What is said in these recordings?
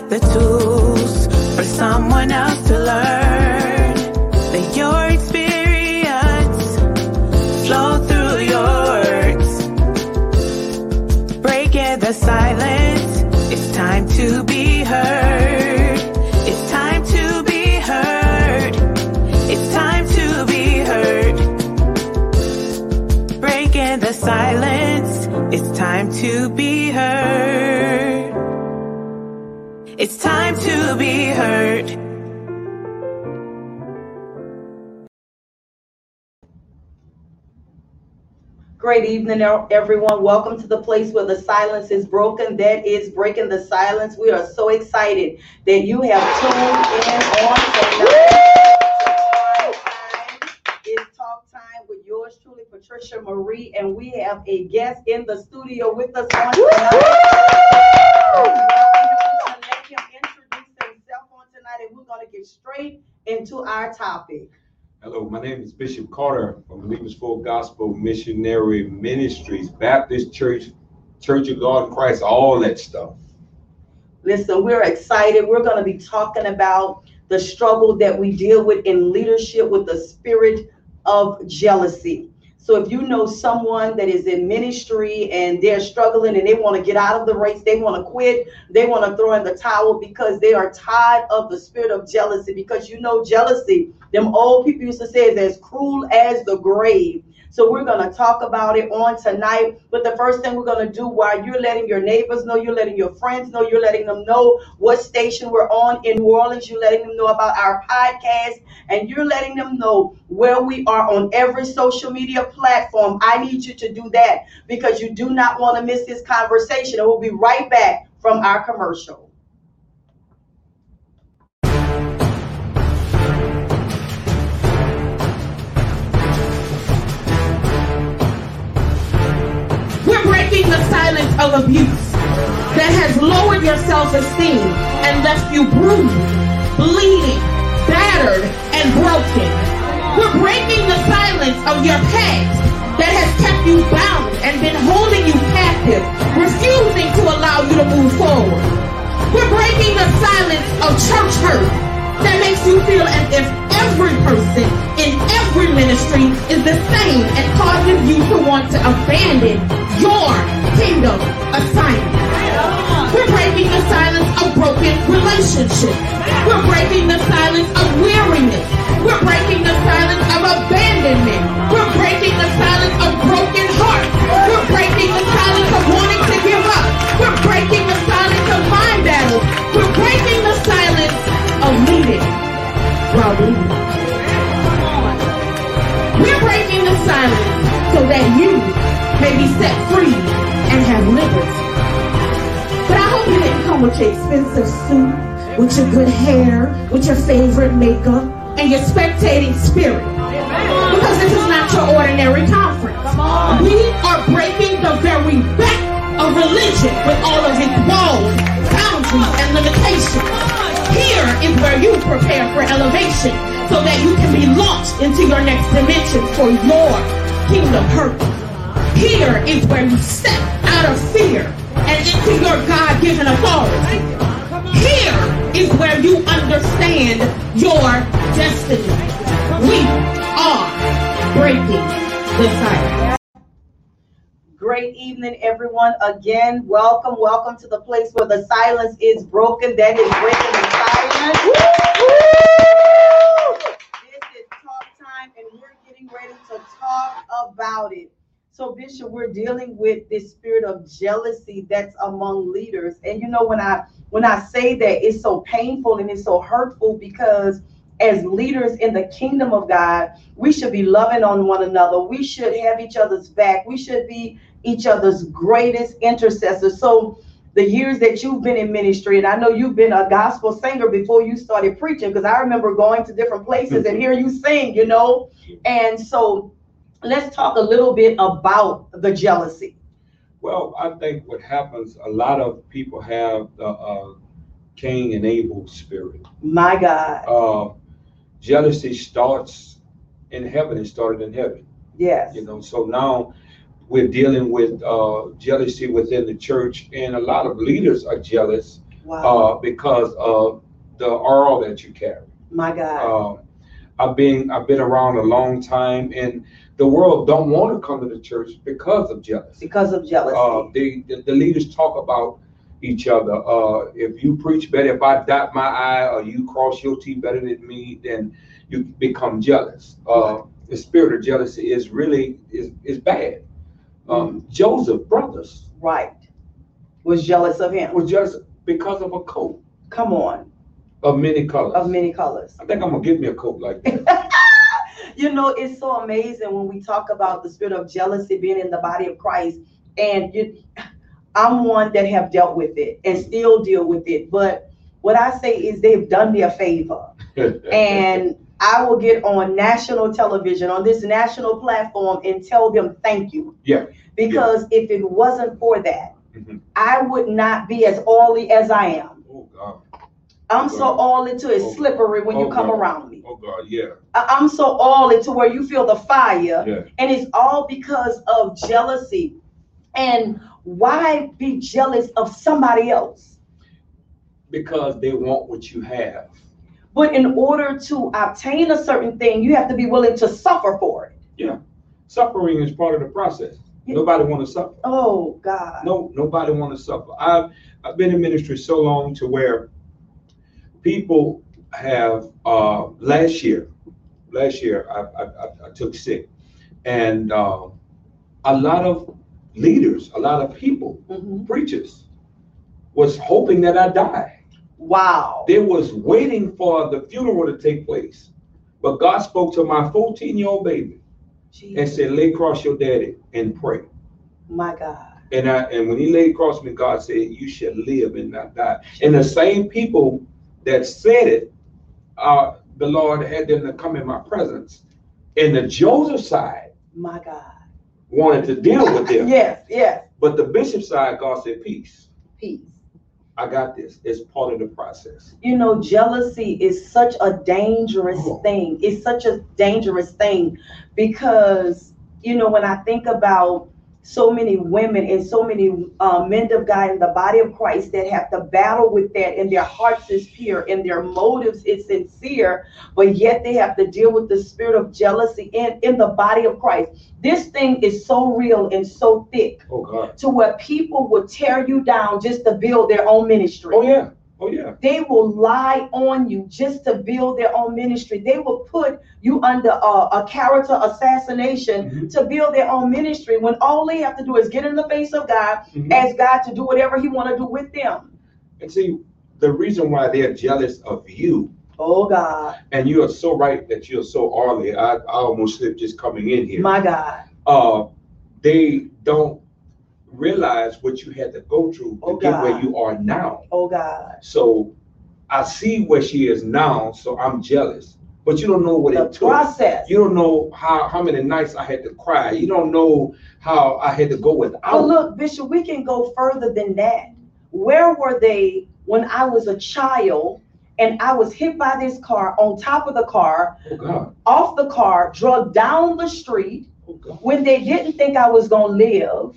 Got the tools for someone else Great evening, everyone. Welcome to the place where the silence is broken. That is breaking the silence. We are so excited that you have tuned in on tonight. It's talk time with yours truly, Patricia Marie, and we have a guest in the studio with us on tonight. Let him introduce himself on tonight, and we're going to get straight into our topic. Hello, my name is Bishop Carter from Believers Full Gospel Missionary Ministries, Baptist Church, Church of God in Christ, all that stuff. Listen, we're excited. We're going to be talking about the struggle that we deal with in leadership with the spirit of jealousy. So if you know someone that is in ministry and they're struggling and they want to get out of the race, they want to quit, they want to throw in the towel because they are tired of the spirit of jealousy. Because you know, jealousy, them old people used to say, is as cruel as the grave. So we're going to talk about it on tonight. But the first thing we're going to do while you're letting your neighbors know, you're letting your friends know, you're letting them know what station we're on in New Orleans, you're letting them know about our podcast, and you're letting them know where we are on every social media platform. I need you to do that because you do not want to miss this conversation. And we'll be right back from our commercial. Of abuse that has lowered your self-esteem and left you bruised, bleeding, battered, and broken. We're breaking the silence of your past that has kept you bound and been holding you captive, refusing to allow you to move forward. We're breaking the silence of church hurt that makes you feel as if every person in every ministry is the same and causes you to want to abandon your kingdom assignment. We're breaking the silence of broken relationships. We're breaking the silence of weariness. We're breaking the silence of abandonment. We're breaking the silence of broken hearts. We're breaking the silence of bleeding. We're breaking the silence so that you may be set free and have liberty. But I hope you didn't come with your expensive suit, with your good hair, with your favorite makeup, and your spectating spirit. Because this is not your ordinary conference. We are breaking the very back of religion with all of its walls, boundaries, and limitations. Here is where you prepare for elevation so that you can be launched into your next dimension for your kingdom purpose. Here is where you step Great evening, everyone. Again, welcome, welcome to the place where the silence is broken. That is breaking the silence. This is talk time, and we're getting ready to talk about it. So, Bishop, we're dealing with this spirit of jealousy that's among leaders. And you know, when I when I say that, it's so painful and it's so hurtful because as leaders in the kingdom of God, we should be loving on one another. We should have each other's back. We should be each other's greatest intercessors. So the years that you've been in ministry, and I know you've been a gospel singer before you started preaching, because I remember going to different places and hear you sing, you know. And so let's talk a little bit about the jealousy. Well, I think what happens, a lot of people have the uh, Cain and Abel spirit. My God. Uh, jealousy starts in heaven. It started in heaven. Yes. You know, so now we're dealing with uh, jealousy within the church, and a lot of leaders are jealous Wow. uh, because of the oil that you carry. My God. Um, I've been I've been around a long time, and the world don't want to come to the church because of jealousy. because of jealousy. Uh, they, the, the leaders talk about each other. Uh, if you preach better, if I dot my I or you cross your T better than me, then you become jealous. Uh, the spirit of jealousy is really is is bad. Um, Joseph brothers right. Was jealous of him. was jealous because of a coat Come on. of many colors. Of many colors. I think I'm gonna get me a coat like that. You know, it's so amazing when we talk about the spirit of jealousy being in the body of Christ. And you, I'm one that have dealt with it and still deal with it. But what I say is they've done me a favor. And I will get on national television, on this national platform, and tell them thank you. Yeah. Because if it wasn't for that, Mhm. I would not be as oily as I am. oh God. I'm so oily to it's Oh. slippery when you Oh, come God. around me. Oh God. Yeah. I- I'm so oily to where you feel the fire, Yeah. and it's all because of jealousy. And why be jealous of somebody else? Because they want what you have. But in order to obtain a certain thing, you have to be willing to suffer for it. Yeah, suffering is part of the process. Nobody want to suffer. Oh God. No, nobody want to suffer. I've I've been in ministry so long to where people have uh last year, last year I I, I- took sick, and um, a lot of leaders, a lot of people, Mhm. preachers, was hoping that I die. Wow. They was waiting for the funeral to take place, but God spoke to my 14 year old baby and said, "Lay across your daddy and pray." My God. And I, and when he laid across me, God said, "You shall live and not die." And the same people that said it, uh, the Lord had them to come in my presence. And the Joseph side My God. wanted to deal with them, Yes, yes. but the bishop side, God said, "Peace. Peace. I got this. It's part of the process." You know, jealousy is such a dangerous Oh. thing. It's such a dangerous thing because, you know, when I think about so many women and so many uh, men of God in the body of Christ that have to battle with that, and their hearts is pure and their motives is sincere, but yet they have to deal with the spirit of jealousy in, in the body of Christ. This thing is so real and so thick Oh God. to where people will tear you down just to build their own ministry. Oh yeah. Oh yeah. They will lie on you just to build their own ministry. They will put you under a, a character assassination Mhm. to build their own ministry when all they have to do is get in the face of God, Mhm. ask God to do whatever He want to do with them. And see, the reason why they're jealous of you, Oh God, and you are so right that you're so early. I, I almost slipped just coming in here. my God, uh, they don't realize what you had to go through to Oh, get where you are now. oh God. So I see where she is now, so I'm jealous. But you don't know what The it took. process. You don't know how, how many nights I had to cry. You don't know how I had to go without. look, Bishop, we can go further than that. Where were they when I was a child and I was hit by this car on top of the car, Oh God. off the car, drugged down the street Oh when they didn't think I was gonna live?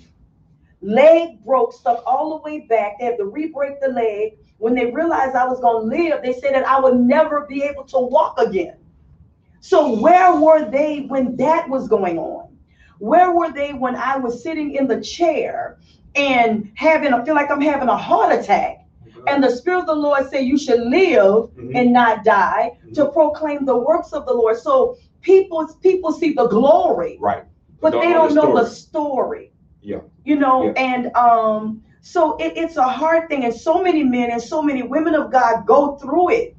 Leg broke, stuck all the way back. They had to re-break the leg. When they realized I was gonna live, they said that I would never be able to walk again. So where were they when that was going on? Where were they when I was sitting in the chair and having a feel like I'm having a heart attack? And the Spirit of the Lord said, You should live Mhm. and not die to proclaim the works of the Lord. So people people see the glory, right. but they don't know the story. story. Yeah. You know, Yeah. and um, so it, it's a hard thing, and so many men and so many women of God go through it.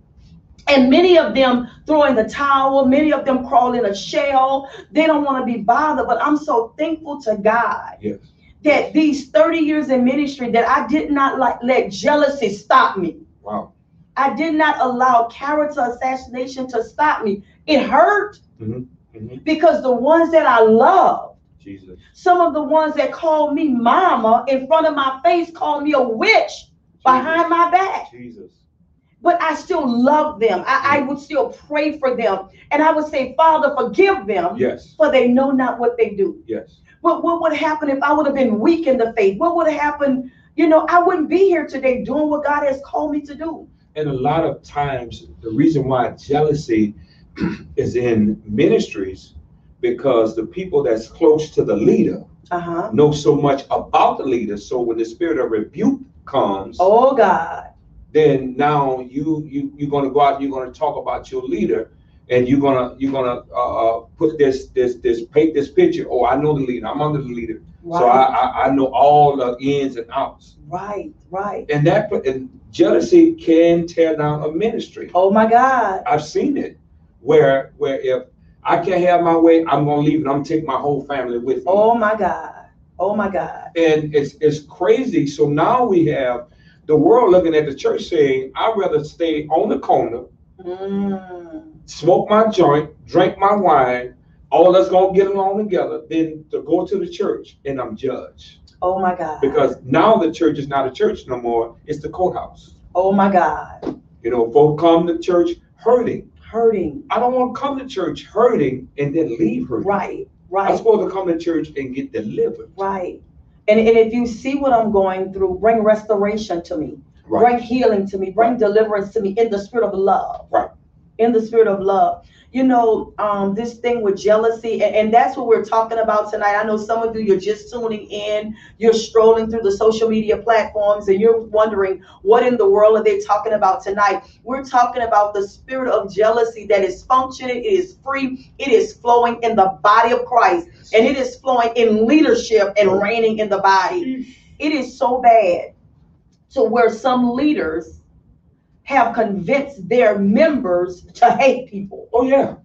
And many of them throw in the towel, many of them crawl in a shell. They don't want to be bothered. But I'm so thankful to God Yes. that these 30 years in ministry that I did not like let jealousy stop me. Wow. I did not allow character assassination to stop me. It hurt Mhm. because the ones that I love, Jesus. some of the ones that called me mama in front of my face called me a witch behind my back. Jesus. But I still love them. I, I would still pray for them. And I would say, Father, forgive them, Yes. for they know not what they do. Yes. But what would happen if I would have been weak in the faith? What would have happened you know, I wouldn't be here today doing what God has called me to do. And a lot of times, the reason why jealousy is in ministries because the people that's close to the leader Uh-huh. know so much about the leader. So when the spirit of rebuke comes, Oh God. then now you you you're gonna go out. and You're gonna talk about your leader, and you're gonna you're gonna uh, uh, put this this this paint this picture. Oh, I know the leader. I'm under the leader, so I, I I know all the ins and outs. right, right. And that and jealousy can tear down a ministry. Oh my God. I've seen it where where if I can't have my way, I'm gonna leave and I'm gonna take my whole family with me. Oh my God. Oh my God. And it's it's crazy. So now we have the world looking at the church saying, I'd rather stay on the corner, Mm. smoke my joint, drink my wine, all us gonna get along together, than to go to the church and I'm judged. Oh my God. Because now the church is not a church no more, it's the courthouse. Oh my God. You know, folk come to church hurting. Hurting. I don't want to come to church hurting and then leave hurting. Right, right. I'm supposed to come to church and get delivered. right. And, and if you see what I'm going through, bring restoration to me. Right. Bring healing to me. Bring deliverance to me in the spirit of love. Right. In the spirit of love. You know, um, this thing with jealousy, and, and that's what we're talking about tonight. I know some of you, you're just tuning in, you're strolling through the social media platforms, and you're wondering, what in the world are they talking about tonight? We're talking about the spirit of jealousy that is functioning, it is free, it is flowing in the body of Christ, and it is flowing in leadership and reigning in the body. It is so bad to where some leaders have convinced their members to hate people, Oh, yeah.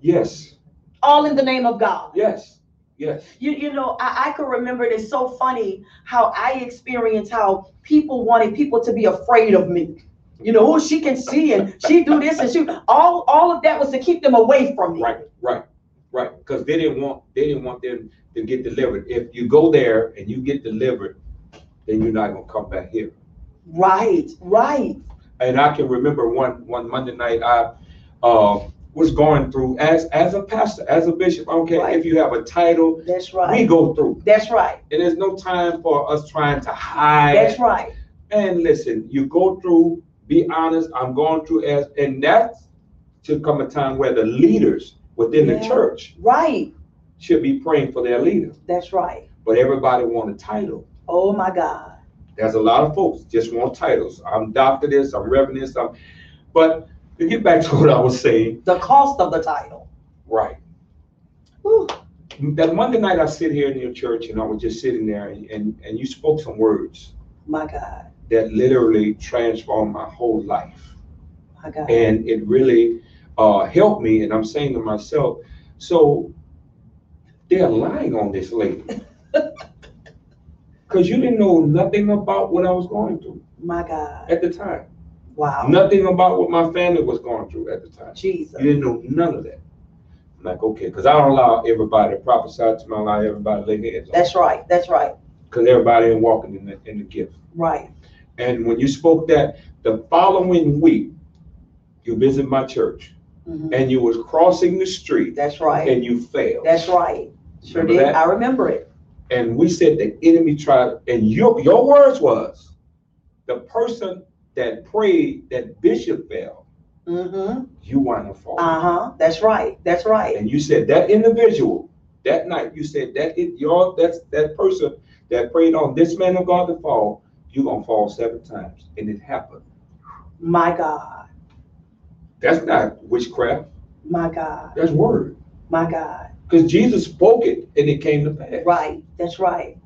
Yes, all in the name of God. yes, yes. You, you know, I, I can remember it is so funny how I experienced how people wanted people to be afraid of me. You know, oh, she can see and she do this and she all all of that was to keep them away from me. Right, right, right. Because they didn't want they didn't want them to get delivered. If you go there and you get delivered, then you're not gonna come back here. Right, right. And I can remember one one Monday night I uh, was going through as as a pastor, as a bishop. I don't care Right. if you have a title, That's right. we go through. That's right. And there's no time for us trying to hide. That's right. And listen, you go through, be honest, I'm going through as, and that's should come a time where the leaders within the church Right. should be praying for their leader. That's right. But everybody want a title. Oh my God. There's a lot of folks just want titles. I'm doctor this, I'm reverend this, I'm, but to get back to what I was saying, The cost of the title. right. Whew. That Monday night I sit here in your church and I was just sitting there and, and, and you spoke some words My God. that literally transformed my whole life. My God. and it really uh, helped me. And I'm saying to myself, so they're lying on this lady because you didn't know nothing about what I was going through My God. at the time, Wow. nothing about what my family was going through at the time. Jesus. You didn't know none of that. I'm like, okay, because I don't allow everybody to prophesy to. I allow everybody to lay hands on That's right. That's right. because everybody ain't walking in the in the gift. Right. And when you spoke that, the following week, you visit my church Mhm. and you was crossing the street That's right. and you failed. That's right. Sure Remember did. that? I remember it. And we said the enemy tried, and your your words was, the person that prayed that bishop fell, Mm-hmm. you want to fall. Uh-huh. That's right. That's right. And you said that individual that night, you said that it, your that's that person that prayed on this man of God to fall, you gonna fall seven times, and it happened. My God. That's not witchcraft. My God. That's word. My God. Because Jesus spoke it, and it came to pass. Right. That's right.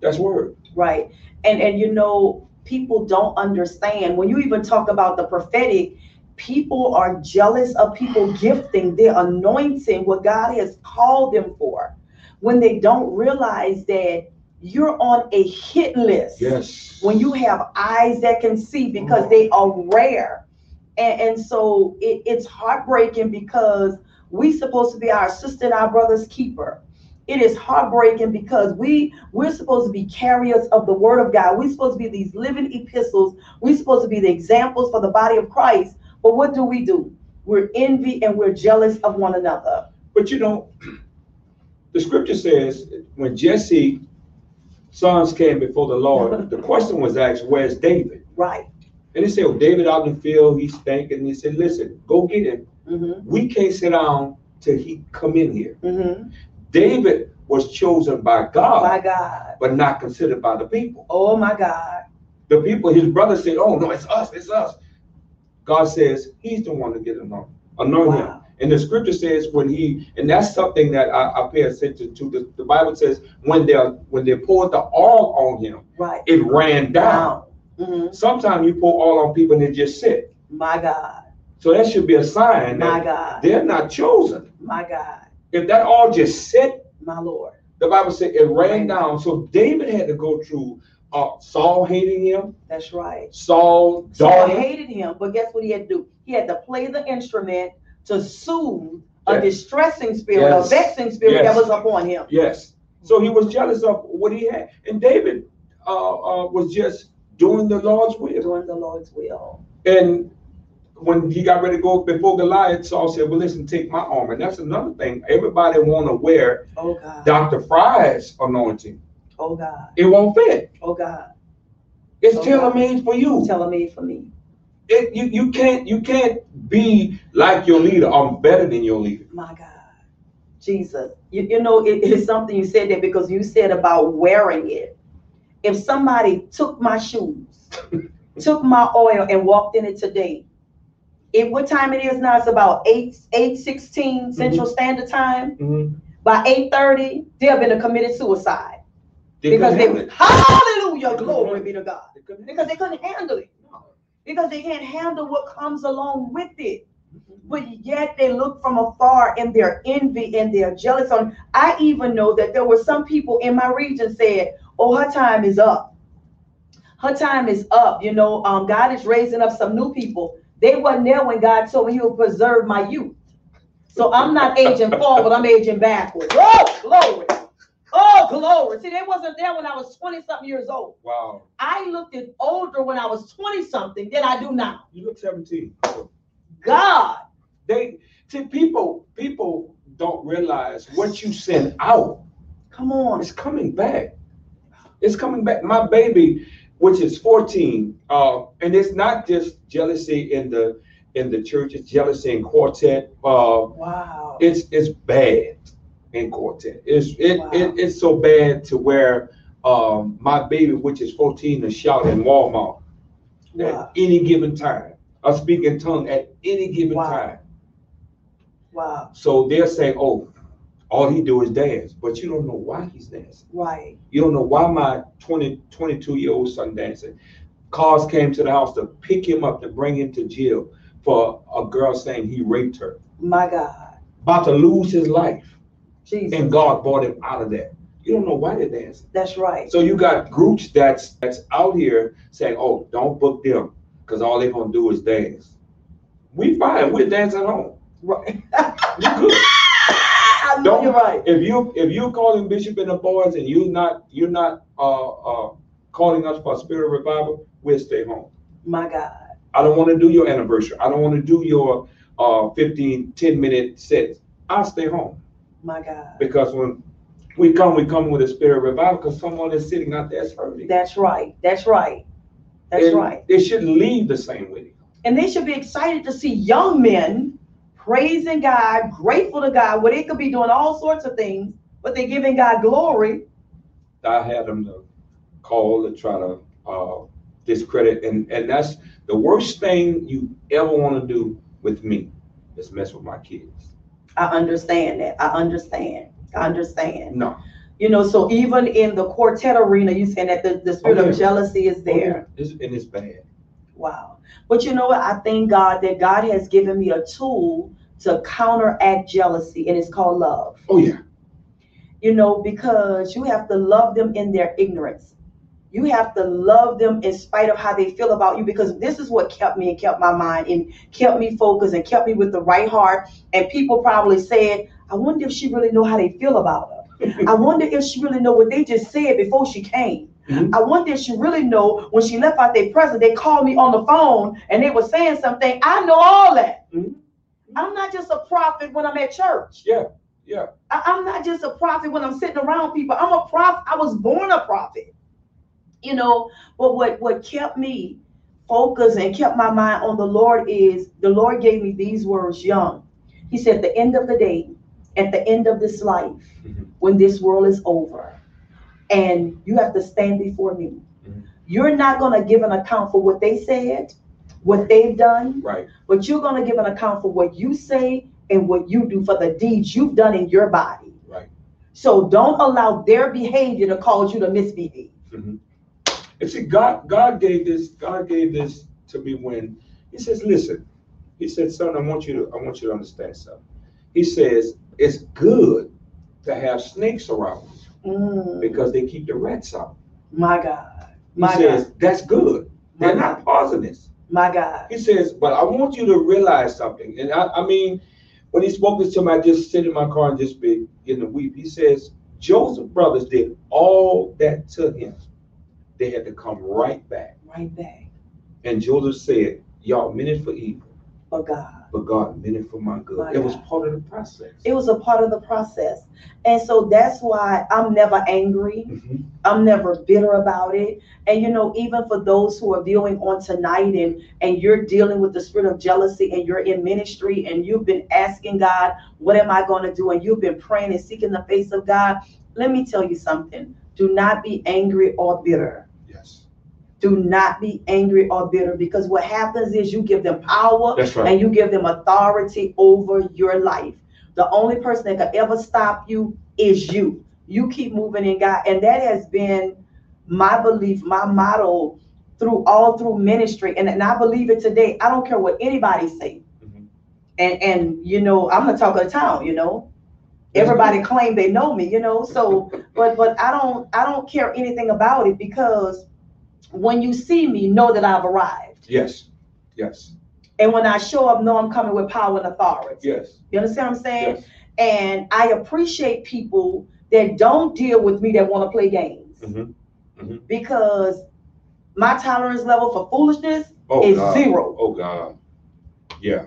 That's word. Right. And and you know, people don't understand when you even talk about the prophetic, people are jealous of people gifting their anointing, what God has called them for, when they don't realize that you're on a hit list. Yes. When you have eyes that can see because they are rare. And, and so it, it's heartbreaking because we supposed to be our sister and our brother's keeper it is heartbreaking because we we're supposed to be carriers of the word of God. We're supposed to be these living epistles. We're supposed to be the examples for the body of Christ. But what do we do? We're envy and we're jealous of one another. But you know, the scripture says when Jesse sons came before the Lord, the question was asked, where's David? Right. And they said, well David out in the field, he's stinking. And he said, listen, go get him. Mm-hmm. We can't sit down till he come in here. Mm-hmm. David was chosen by God, My God. but not considered by the people. Oh my God. The people, his brother said, oh, no, it's us, it's us. God says, he's the one to get anointed. Anoint him. And the scripture says when he, and that's something that I, I pay attention to. The, the Bible says when they when they poured the oil on him, Right. it ran down. Down. hmm Sometimes you pour oil on people and they just sit. My God. So that should be a sign My that God. they're not chosen. My God. If that all just sit, My Lord. the Bible said it ran down. So David had to go through uh, Saul hating him, That's right. Saul daughter. hated him, but guess what he had to do? He had to play the instrument to soothe a distressing spirit, Yes. a vexing spirit Yes. that was upon him. Yes. So he was jealous of what he had. And David uh, uh, was just doing the Lord's will. Doing the Lord's will. And when he got ready to go before Goliath, Saul said, Well, listen, take my armor. And that's another thing. Everybody want to wear Oh God. Dr. Fry's anointing. Oh God. It won't fit. Oh God. It's Okay. tailor made for you. Telling me for me. It, you. You can't you can't be like your leader. I'm better than your leader. My God. Jesus. You, you know, it is something you said there because you said about wearing it. If somebody took my shoes, took my oil and walked in it today, it what time it is now? It's about 8 8 16 Central Standard Time. Mhm. By 8:30, they've been a committed suicide. They because they hallelujah, glory be to God. They Because they couldn't handle it. Because they can't handle what comes along with it. But yet they look from afar and their envy and their jealous on. I even know that there were some people in my region said, Oh, her time is up. Her time is up. You know, um, God is raising up some new people. They wasn't there when God told me he would preserve my youth. So I'm not aging forward, I'm aging backwards. Oh, glory. Oh, glory. See, they wasn't there when I was 20 something years old. Wow. I looked older when I was 20 something than I do now. You look 17. God. They see people people don't realize what you send out Come on. It's coming back. It's coming back. My baby, which is 14, uh, and it's not just jealousy in the in the church, it's jealousy in quartet. Uh, Wow. it's it's bad in quartet. It's it, Wow. it it's so bad to where um, my baby, which is 14, is shouting in Walmart Wow. at any given time. I speak in tongue at any given Wow. time. Wow. So they'll say, "Oh, all he do is dance," but you don't know why he's dancing. Right. You don't know why my 20, 22 year old son dancing. Cars came to the house to pick him up to bring him to jail for a girl saying he raped her. My God. About to lose his life. Jesus. And God brought him out of that. You don't know why they're dancing. That's right. So you got groups that's that's out here saying, oh, don't book them, because all they're gonna do is dance. We fine, we're dancing at home. Right. You good. I know Don't you're right. If you if you calling Bishop and the boys and you not you're not uh uh calling us for a spirit of revival, we'll stay home. My God. I don't want to do your anniversary. I don't want to do your uh 15, 10 minute sets. I'll stay home. My God. Because when we come, we come with a spirit of revival because someone is sitting out there hurting. That's right. That's right. That's And right. They shouldn't leave the same way. And they should be excited to see young men praising God, grateful to God, where they could be doing all sorts of things, but they're giving God glory. I had them to call and try to uh, discredit, and and that's the worst thing you ever want to do with me is mess with my kids. I understand that. I understand. I understand. No, You know, so even in the quartet arena, you're saying that the, the spirit Oh, yeah. of jealousy is there. It's, and it's bad. Wow. But you know what? I thank God that God has given me a tool to counteract jealousy, and it's called love. Oh yeah, You know, because you have to love them in their ignorance. You have to love them in spite of how they feel about you, because this is what kept me and kept my mind and kept me focused and kept me with the right heart. And people probably said, I wonder if she really know how they feel about her. I wonder if she really know what they just said before she came. Mhm. I wonder if she really know when she left out their present, they called me on the phone and they were saying something. I know all that. Mhm. I'm not just a prophet when I'm at church. yeah. Yeah. I, I'm not just a prophet when I'm sitting around people. I'm a prophet. I was born a prophet. You know, but what what kept me focused and kept my mind on the Lord is the Lord gave me these words young. He said, the end of the day, at the end of this life, Mhm. when this world is over, and you have to stand before me. Mhm. You're not going to give an account for what they said, what they've done, Right. but you're going to give an account for what you say and what you do for the deeds you've done in your body. Right. So don't allow their behavior to cause you to misbehave. Mhm. And see, God, God gave this, God gave this to me when He says, "Listen," He said, "Son, I want you to, I want you to understand something." He says, "It's good to have snakes around Mm, because they keep the rats out." my God. He My says, God. "That's good. They're not poisonous." My God. He says, "But I want you to realize something." And I, I mean, when he spoke this to me, I just sit in my car and just be getting to weep. He says, "Joseph brothers did all that to him. They had to come right back." Right back. And Joseph said, Y'all meant it for evil, For God. But God meant it for my good. My it was part of the process. It was a part of the process. And so that's why I'm never angry. Mhm. I'm never bitter about it. And you know, even for those who are viewing on tonight and and you're dealing with the spirit of jealousy and you're in ministry and you've been asking God, what am I going to do? And you've been praying and seeking the face of God. Let me tell you something. Do not be angry or bitter. Do not be angry or bitter because what happens is you give them power right. and you give them authority over your life. The only person that could ever stop you is you. You keep moving in God. And that has been my belief, my motto through all through ministry. And, and I believe it today. I don't care what anybody say. Mhm. And and you know, I'm the talk of the town, you know. Everybody claim they know me, you know. So but but I don't I don't care anything about it because when you see me, know that I've arrived. Yes. Yes. And when I show up, know I'm coming with power and authority. Yes. You understand what I'm saying? Yes. And I appreciate people that don't deal with me that want to play games Mhm. because my tolerance level for foolishness Oh is God. zero. Oh God. Yeah.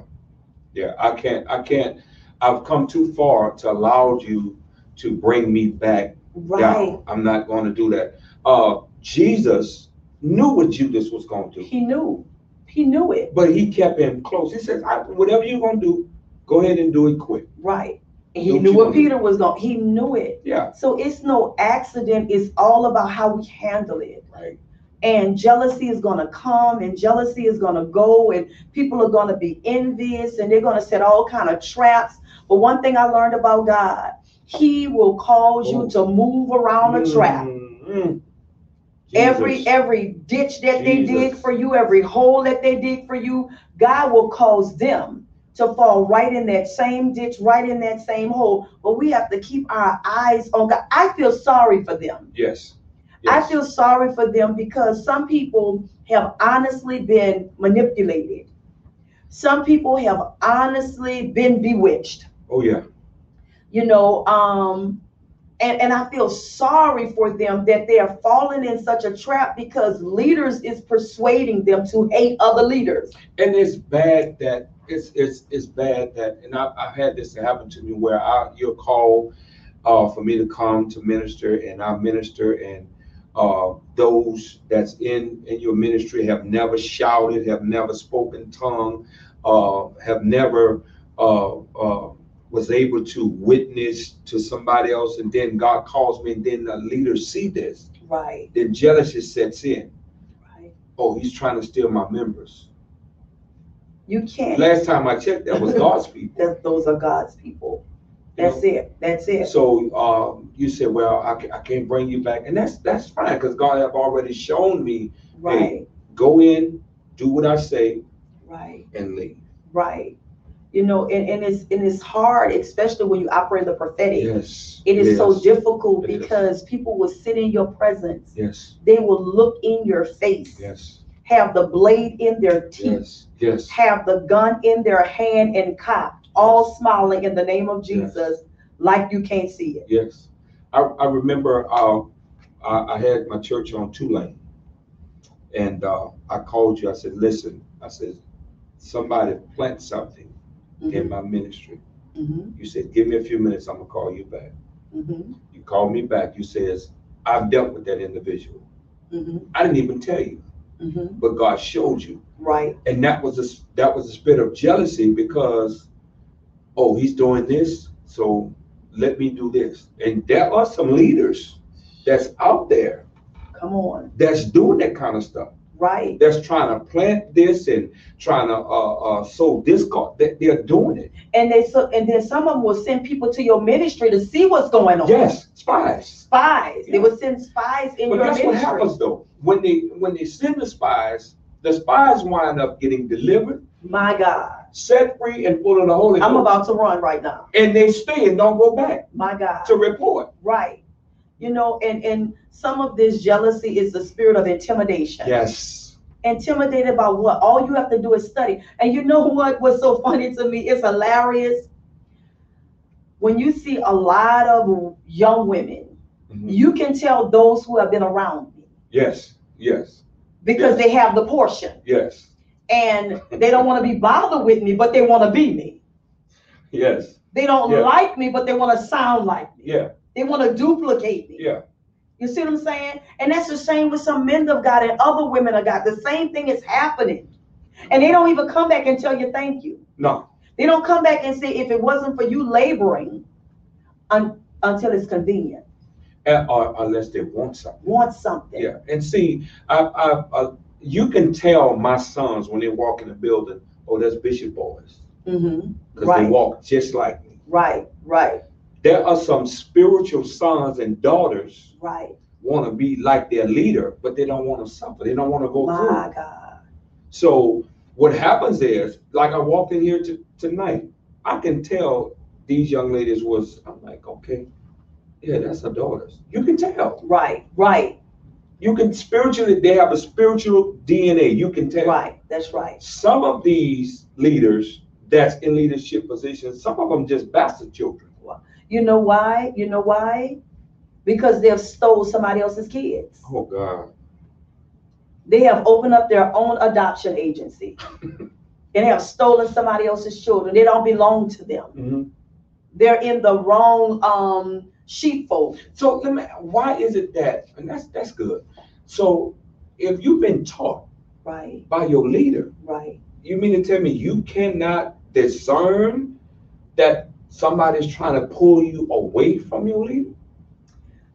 Yeah. I can't. I can't. I've come too far to allow you to bring me back Right. down. I'm not going to do that. Uh, Jesus knew what Judas was going to do, He knew. He knew it. but he kept him close. He says, I, "Whatever you're going to do, go ahead and do it quick." Right. And he Don't knew what Peter was going. He knew it. Yeah. So it's no accident. It's all about how we handle it. Right. and jealousy is going to come and jealousy is going to go and people are going to be envious and they're going to set all kind of traps but one thing i learned about god he will cause you Oh. to move around a trap Mm, every Jesus. every ditch that they dig for you every hole that they dig for you god will cause them to fall right in that same ditch right in that same hole but we have to keep our eyes on god i feel sorry for them Yes. I feel sorry for them because some people have honestly been manipulated. Some people have honestly been bewitched, Oh yeah. you know, um, and, and I feel sorry for them that they are falling in such a trap because leaders is persuading them to hate other leaders. And it's bad that it's it's it's bad that, and I've, I've had this happen to me where I you'll call uh, for me to come to minister, and I minister, and uh, those that's in in your ministry have never shouted, have never spoken tongue, uh, have never uh, uh, was able to witness to somebody else, and then God calls me, and then the leaders see this, Right, then jealousy sets in. right. Oh, he's trying to steal my members. You can't. Last time I checked, that was God's people. That those are God's people. That's it. That's it. So um, you said, well, I, I can't bring you back, and that's that's fine because God have already shown me. Right, Go in, do what I say, right. and leave. Right. You know, and, and it's and it's hard, especially when you operate the prophetic. Yes. It is so difficult It is. because people will sit in your presence. Yes. They will look in your face, Yes. have the blade in their teeth, Yes. Yes. have the gun in their hand and cocked, all smiling in the name of Yes. Jesus, like you can't see it. Yes. I, I remember uh, I, I had my church on Tulane, and uh, I called you. I said, listen, I said, somebody plant something in Mhm, my ministry. Mhm, You said, give me a few minutes, I'm gonna call you back. mhm, You called me back, you says, I've dealt with that individual. mhm, I didn't even tell you, mhm. but God showed you. Right. And that was a, that was a spirit of jealousy because, oh, he's doing this, so let me do this. And there are some leaders that's out there Come on. that's doing that kind of stuff. Right. That's trying to plant this and trying to uh, uh, sow discord. That they're doing it. And they so and then some of them will send people to your ministry to see what's going on. Yes, spies. Spies. They Yeah. would send spies in But your that's what happens though. When they when they send the spies, the spies wind up getting delivered, My God. set free, and full of the Holy I'm Ghost. about to run right now. and they stay and don't go back My God. to report. Right. You know, and and some of this jealousy is the spirit of intimidation. Yes. Intimidated by what? All you have to do is study. And you know what was so funny to me? It's hilarious. When you see a lot of young women, Mhm. you can tell those who have been around me Yes. Yes. because Yes. they have the portion Yes. and they don't want to be bothered with me, but they want to be me. Yes. They don't Yeah. like me, but they want to sound like me. Yeah. They want to duplicate me. Yeah. You see what I'm saying? And that's the same with some men of God and other women of God. The same thing is happening. And they don't even come back and tell you thank you. No. They don't come back and say, if it wasn't for you laboring un- until it's convenient, And, or unless they want something. want something. Yeah. And see, I, I, I, you can tell my sons when they walk in the building, oh, that's Bishop boys, hmm because Right. they walk just like me. Right, right, There are some spiritual sons and daughters right. want to be like their leader, but they don't want to suffer. They don't want to go My through. God. So what happens is, like I walked in here to, tonight, I can tell these young ladies was, I'm like, okay, yeah, that's her daughters. You can tell. Right, right, You can spiritually, they have a spiritual DNA. You can tell. right. That's right. Some of these leaders that's in leadership positions, some of them just bastard children. You know why? You know why? Because they've stole somebody else's kids. Oh God. They have opened up their own adoption agency. and they have stolen somebody else's children. They don't belong to them. Mhm. They're in the wrong um sheepfold. So let me, why is it that, and that's that's good. So if you've been taught Right, by your leader, right. you mean to tell me you cannot discern that somebody's trying to pull you away from your leader?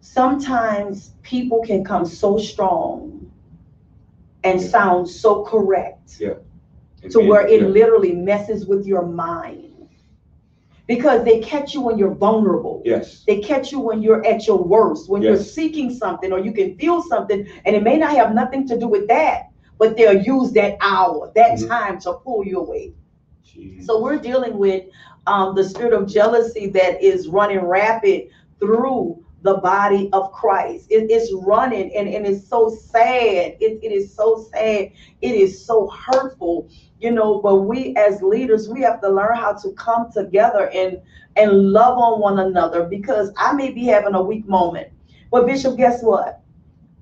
Sometimes people can come so strong and sound so correct yeah. to where it Yeah. literally messes with your mind. Because they catch you when you're vulnerable. Yes. They catch you when you're at your worst, when you're seeking something or you can feel something, and it may not have nothing to do with that, but they'll use that hour, that Mhm. time to pull you away. So we're dealing with um, the spirit of jealousy that is running rapid through the body of Christ. It- it's running and, and it's so sad. It, it is so sad. It is so hurtful, you know, but we as leaders, we have to learn how to come together and and love on one another because I may be having a weak moment. But Bishop, guess what?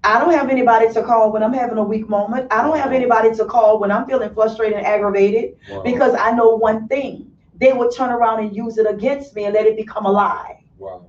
I don't have anybody to call when I'm having a weak moment. I don't have anybody to call when I'm feeling frustrated and aggravated Wow. because I know one thing. They will turn around and use it against me and let it become a lie. wow. Wow.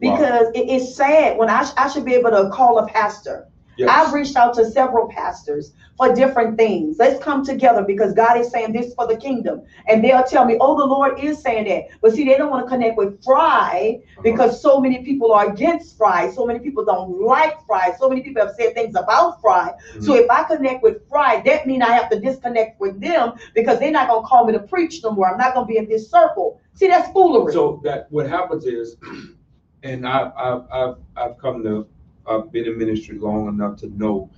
Because it is sad when I, sh- I should be able to call a pastor. Yes. I've reached out to several pastors for different things. Let's come together because God is saying this for the kingdom. And they'll tell me, oh, the Lord is saying that. But see, they don't want to connect with Fry Uh-huh. because so many people are against Fry. So many people don't like Fry. So many people have said things about Fry. So Mhm. if I connect with Fry, that means I have to disconnect with them because they're not gonna call me to preach no more. I'm not gonna be in this circle. See, that's foolery. So that what happens is, and I've I've I've I've come to I've been in ministry long enough to know.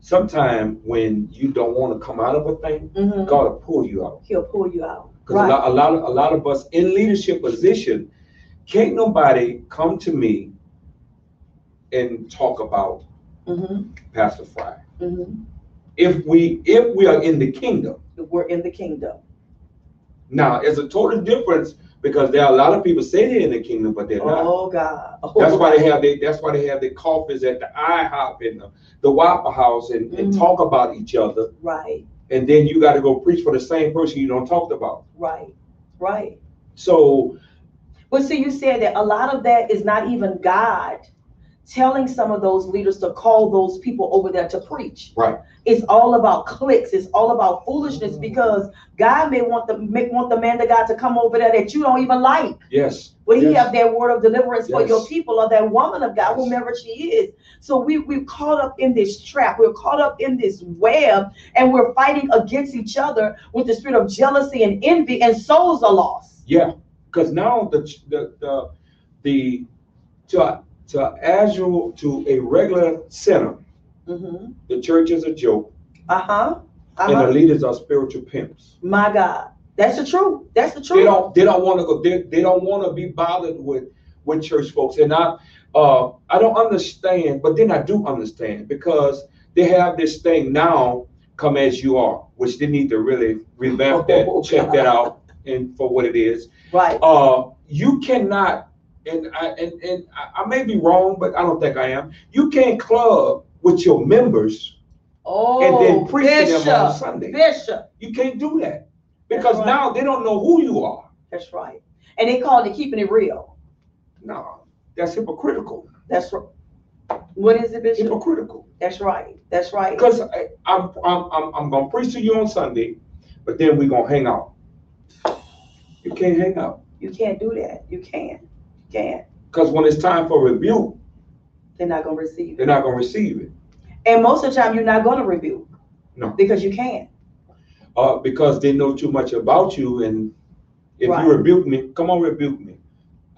Sometimes when you don't want to come out of a thing, Mhm. God will pull you out. He'll pull you out. Because a Right. lot, a lot of a lot of us in leadership position, can't nobody come to me and talk about Mhm. Pastor Fry. Mhm. If we if we are in the kingdom. We're in the kingdom. Now, it's a total difference because there are a lot of people say they're in the kingdom, but they're not. Oh God. Oh, That's why they have they, that's why they have their coffees at the IHOP and the, the Waffle House and, and Mhm. talk about each other. Right. And then you got to go preach for the same person you don't talk about. Right. Right. So, But see, you said that a lot of that is not even God telling some of those leaders to call those people over there to preach. Right. It's all about clicks. It's all about foolishness mm-hmm. because God may want the may want the man of God to come over there that you don't even like. yes. Will he have that word of deliverance for your people or that woman of God, Yes. whomever she is? So we we're caught up in this trap. We're caught up in this web, and we're fighting against each other with the spirit of jealousy and envy, and souls are lost. Yeah, because now the, the, the, the, to, to Azure, to a regular center, Mm-hmm. the church is a joke Uh-huh. and the Uh-huh. leaders are spiritual pimps. My God. That's the truth. That's the truth. They don't, they don't want to go, they, they don't want to be bothered with, with church folks. And I, uh, I don't understand, but then I do understand because they have this thing now, come as you are, which they need to really revamp that, Oh, check that out and for what it is. Right. uh, you cannot, and I, and, and I- may be wrong, but I don't think I am. You can't club with your members Oh, and then oh, preach to them on Sunday. Bishop. You can't do that because right. now they don't know who you are. That's right. And they call it keeping it real. No, that's hypocritical. That's right. What is it, Bishop? Hypocritical. That's right. That's right. Because I'm, I'm, I'm, I'm gonna preach to you on Sunday, but then we're gonna hang out. You can't hang out You can't do that. You can't. Can't. because when it's time for rebuke, They're not gonna receive it. they're not gonna receive it. And most of the time, you're not gonna rebuke. No. Because you can't. uh, because they know too much about you. And if Right. you rebuke me, come on, rebuke me.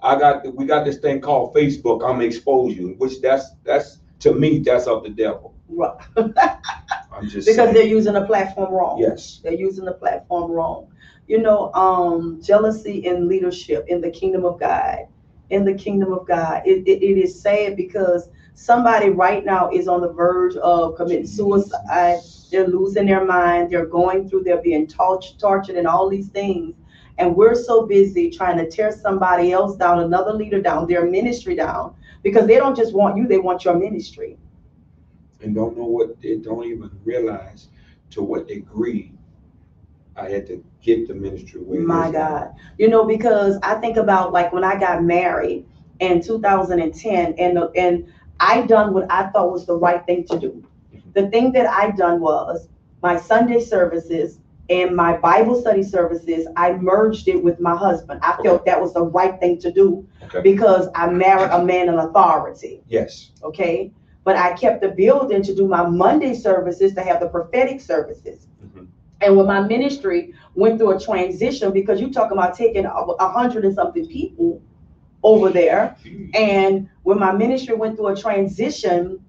I got we got this thing called Facebook. I'm expose you, which that's that's to me that's of the devil. Right. I'm just Because saying. they're using the platform wrong. yes, They're using the platform wrong. You know, um, jealousy in leadership in the kingdom of God. In the kingdom of God, it, it, it is sad because somebody right now is on the verge of committing suicide. They're losing their mind. They're going through. They're being tortured, tortured, and all these things. And we're so busy trying to tear somebody else down, another leader down, their ministry down, because they don't just want you; they want your ministry. and don't know what they don't even realize to what degree I had to get the ministry where My. God. You know, because I think about like when I got married in 2010 and the- and I done what I thought was the right thing to do. The thing that I done was my Sunday services and my Bible study services, I merged it with my husband. I felt that was the right thing to do Okay. because I married a man in authority Yes. okay? But I kept the building to do my Monday services, to have the prophetic services. Mhm. And with my ministry went through a transition, because you're talking about taking a hundred and something people over there, and when my ministry went through a transition,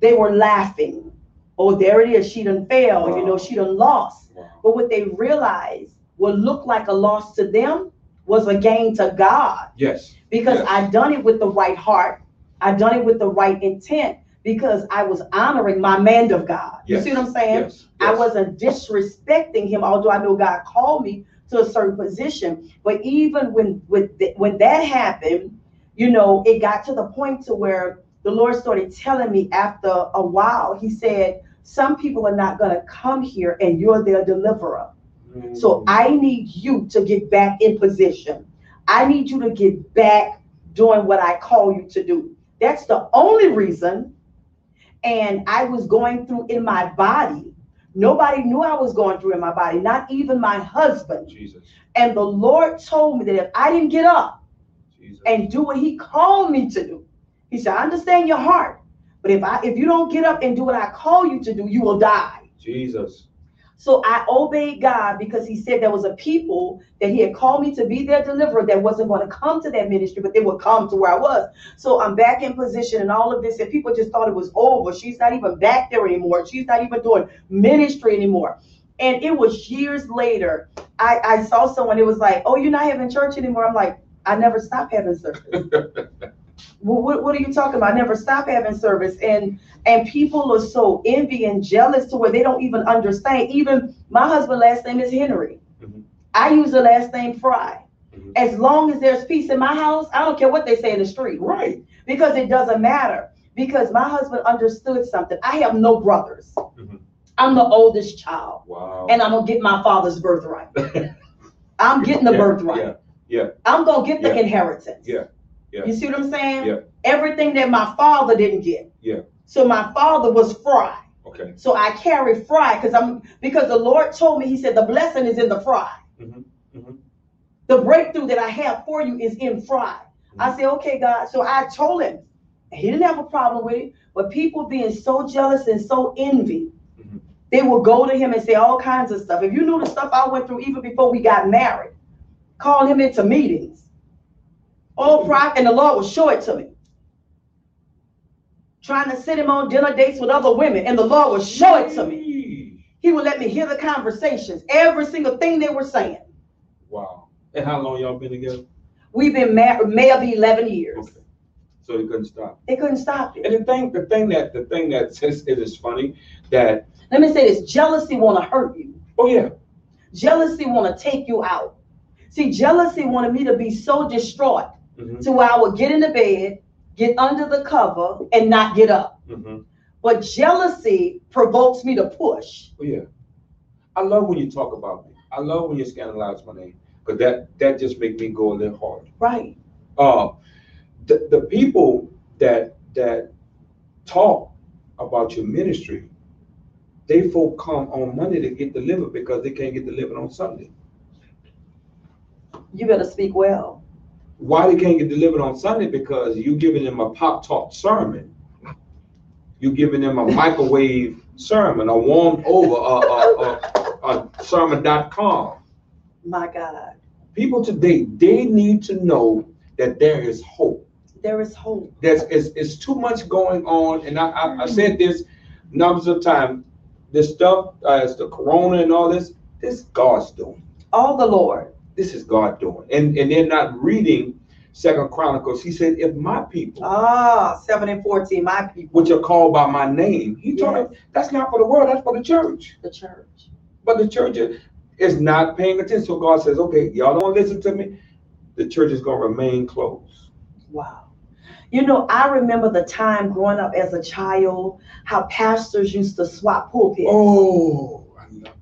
they were laughing. Oh, there it is, she done failed, you know, she done lost. Wow. But what they realized what looked like a loss to them was a gain to God Yes. because Yes. I done it with the right heart. I done it with the right intent because I was honoring my man of God. You Yes. see what I'm saying? Yes. I wasn't disrespecting him, although I know God called me to a certain position. But even when with th- when that happened, you know, it got to the point to where the Lord started telling me after a while. He said, "Some people are not going to come here, and you're their deliverer." So Mm. I need you to get back in position. I need you to get back doing what I call you to do. That's the only reason. And I was going through in my body. Nobody knew I was going through in my body, not even my husband. Jesus. And the Lord told me that if I didn't get up Jesus. and do what He called me to do, He said, I understand your heart, but if I if you don't get up and do what I call you to do, you will die. Jesus. So I obeyed God because He said there was a people that He had called me to be their deliverer that wasn't going to come to that ministry, but they would come to where I was. So I'm back in position and all of this, and people just thought it was over. She's not even back there anymore. She's not even doing ministry anymore. And it was years later. I, I saw someone, it was like, Oh, you're not having church anymore. I'm like, I never stopped having service. Well, what, what are you talking about? I never stop having service. And and people are so envy and jealous to where they don't even understand. Even my husband's last name is Henry. Mhm. I use the last name Fry. Mhm. As long as there's peace in my house, I don't care what they say in the street. Right. Because it doesn't matter. Because my husband understood something. I have no brothers. Mhm. I'm the oldest child. Wow. And I'm gonna get my father's birthright. I'm getting the Yeah, birthright. yeah. Yeah. I'm gonna get the Yeah. inheritance. Yeah. Yeah. You see what I'm saying? Yeah. Everything that my father didn't get. Yeah. So my father was Fry. Okay. So I carry Fry because I'm because the Lord told me, He said, the blessing is in the fry. Mm-hmm. Mm-hmm. The breakthrough that I have for you is in Fry. I Mhm. said, okay, God. So I told him, he didn't have a problem with it, but people being so jealous and so envy, Mhm. they will go to him and say all kinds of stuff. If you knew the stuff I went through even before we got married, calling him into meetings. All pride, and the Lord will show it to me. Trying to sit him on dinner dates with other women, and the Lord will show it to me. He would let me hear the conversations, every single thing they were saying. Wow. And how long y'all been together? We've been married, may have 11 years. Okay. So they couldn't stop. They couldn't stop it. And the thing, the thing that, the thing that says it is funny that, Let me say this jealousy want to hurt you, oh yeah, jealousy want to take you out. See, jealousy wanted me to be so distraught mhm, to where I would get in the bed, get under the cover, and not get up. mhm, But jealousy provokes me to push. oh yeah. I love when you talk about me. I love when you scandalize my name, because that, that just make me go a little hard. Right. uh, the, the people that that talk about your ministry, they folk come on Monday to get delivered because they can't get delivered on Sunday. You better speak well. Why they can't get delivered on Sunday? Because you're giving them a pop talk sermon. You're giving them a microwave sermon, a warmed over, a, a, a, a sermon.com. My God, People today, they need to know that there is hope. there is hope. there's it's, it's too much going on, and I, I, I said this numbers of times. This stuff, uh, it's the corona and all this. This God's doing. All the Lord. This is God doing, and and they're not reading Second Chronicles. He said, "If my people, Ah, 7 and 14, my people, which are called by my name," he told Yes. me that's not for the world. That's for the church. the church. But the church is- not paying attention. So God says, "Okay, y'all don't listen to me. The church is going to remain closed." Wow. You know, I remember the time growing up as a child, how pastors used to swap pulpits. Oh,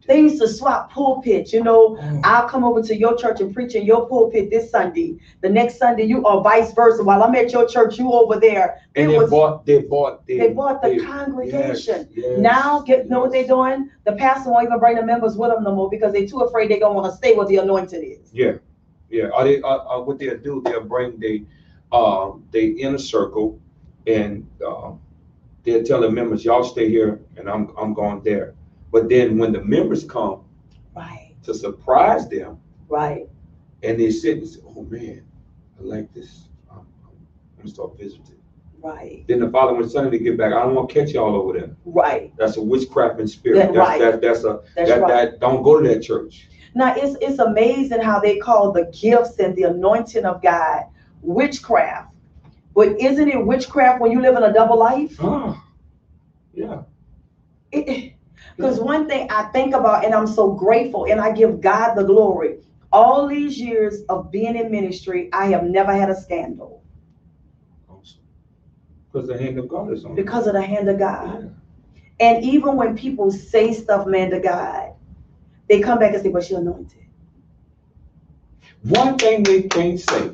They used to swap pulpits, you know. Oh. I'll come over to your church and preach in your pulpit this Sunday. The next Sunday, you or vice versa. While I'm at your church, you over there. And It they was- bought, they bought, They bought the congregation. Now, get know what they're doing? The pastor won't even bring the members with them no more because they're too afraid they're gonna want to stay where the anointed is. Yeah, yeah. Are they, uh, uh, what they'll do, they'll bring the, uh, they inner circle and, uh, they'll tell the members, y'all stay here and I'm, I'm going there. But then when the members come Right, to surprise them right. and they sit and say, oh man, I like this. I'm, I'm gonna start visiting. Right, Then the following Sunday they get back, I don't want to catch y'all over there. right. That's a witchcraft and spirit. That- That's, right. that, that's a, That's that, right. that, don't go to that church. Now it's it's amazing how they call the gifts and the anointing of God witchcraft. But isn't it witchcraft when you live in a double life? Ah, yeah. Because one thing I think about, and I'm so grateful, and I give God the glory. All these years of being in ministry, I have never had a scandal. Because the hand of God is on. because of the hand of Yeah. God. And even when people say stuff, man, to God, they come back and say, "But she anointed." One thing they can't say,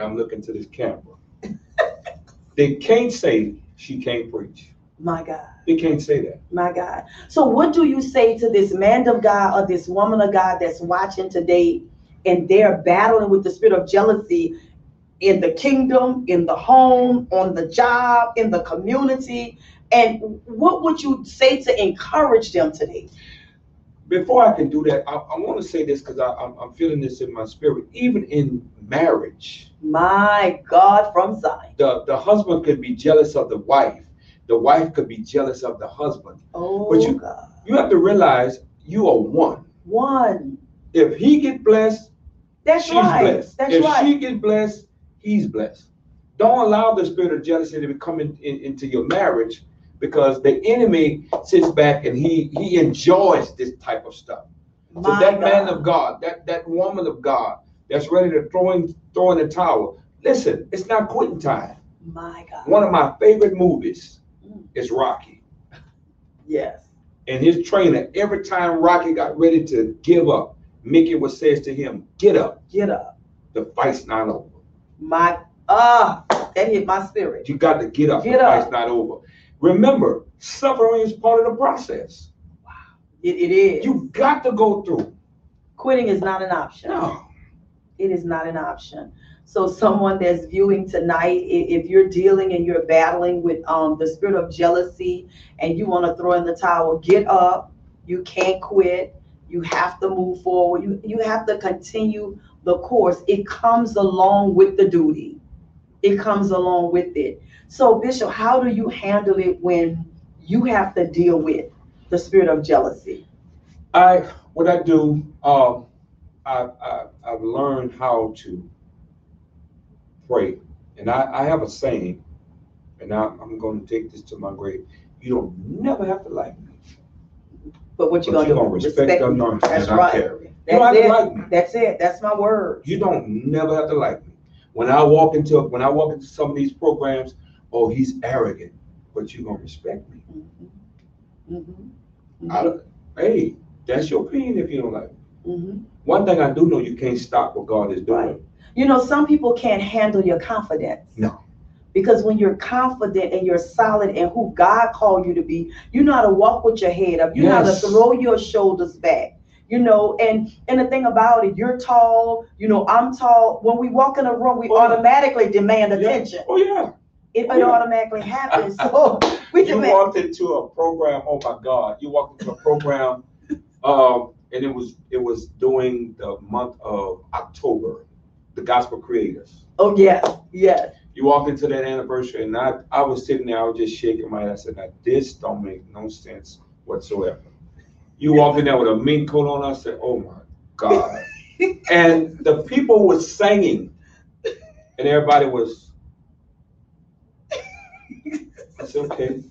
I'm looking to this camera. they can't say she can't preach. My God. They can't say that. My God. So, what do you say to this man of God or this woman of God that's watching today and they're battling with the spirit of jealousy in the kingdom, in the home, on the job, in the community? And what would you say to encourage them today? Before I can do that, I, I want to say this because I'm, I'm feeling this in my spirit. Even in marriage, My God from Zion. the, the husband could be jealous of the wife. The wife could be jealous of the husband. Oh, But you- oh, God. You have to realize you are one. One. If he get blessed, That's she's right. blessed. That's if right. she gets blessed, he's blessed. Don't allow the spirit of jealousy to come in, in- into your marriage because the enemy sits back and he he enjoys this type of stuff. So My that man of God, that that woman of God that's ready to throw in throw in the towel. Listen, it's not quitting time. My God. One of my favorite movies. Is Rocky. Yes. And his trainer, every time Rocky got ready to give up, Mickey would say to him, "Get up." Get up. The fight's not over. My, ah, that hit my spirit. You got to get up. Get the up. fight's not over. Remember, suffering is part of the process. Wow, it, it is. You got to go through. Quitting is not an option. No. It is not an option. So someone that's viewing tonight, if you're dealing and you're battling with um, the spirit of jealousy and you want to throw in the towel, get up. You can't quit. You have to move forward. You, you have to continue the course. It comes along with the duty. It comes along with it. So Bishop, how do you handle it when you have to deal with the spirit of jealousy? I what I do, um, I, I I've learned how to pray, and I, I have a saying, and I, I'm going to take this to my grave. You don't never have to like me, But what you but gonna you're do? gonna respect anointing That's that I right. carry. You have That's it. like. That's it. That's my word. You don't never have to like me. When I walk into when I walk into some of these programs, oh, he's arrogant, but you're gonna respect me. Mhm. I don't, hey, that's your opinion if you don't like me. Mhm. One thing I do know, you can't stop what God is doing. Right. You know, some people can't handle your confidence. No. Because when you're confident and you're solid in who God called you to be, you know how to walk with your head up. You know how to throw your shoulders back. You know, and and the thing about it, you're tall. You know, I'm tall. When we walk in a room, we Oh, yeah. automatically demand attention. Oh yeah. It, Oh, it yeah. automatically happens. So we You demand. walked into a program. Oh my God! You walked into a program, um, and it was it was during the month of October, the Gospel Creators. Oh yes, yes. You walked into that anniversary, and I I was sitting there. I was just shaking my head. I said, "Now this don't make no sense whatsoever." You walked in there with a mink coat on. I said, "Oh my God!" and the people were singing, and everybody was. I said, "Okay."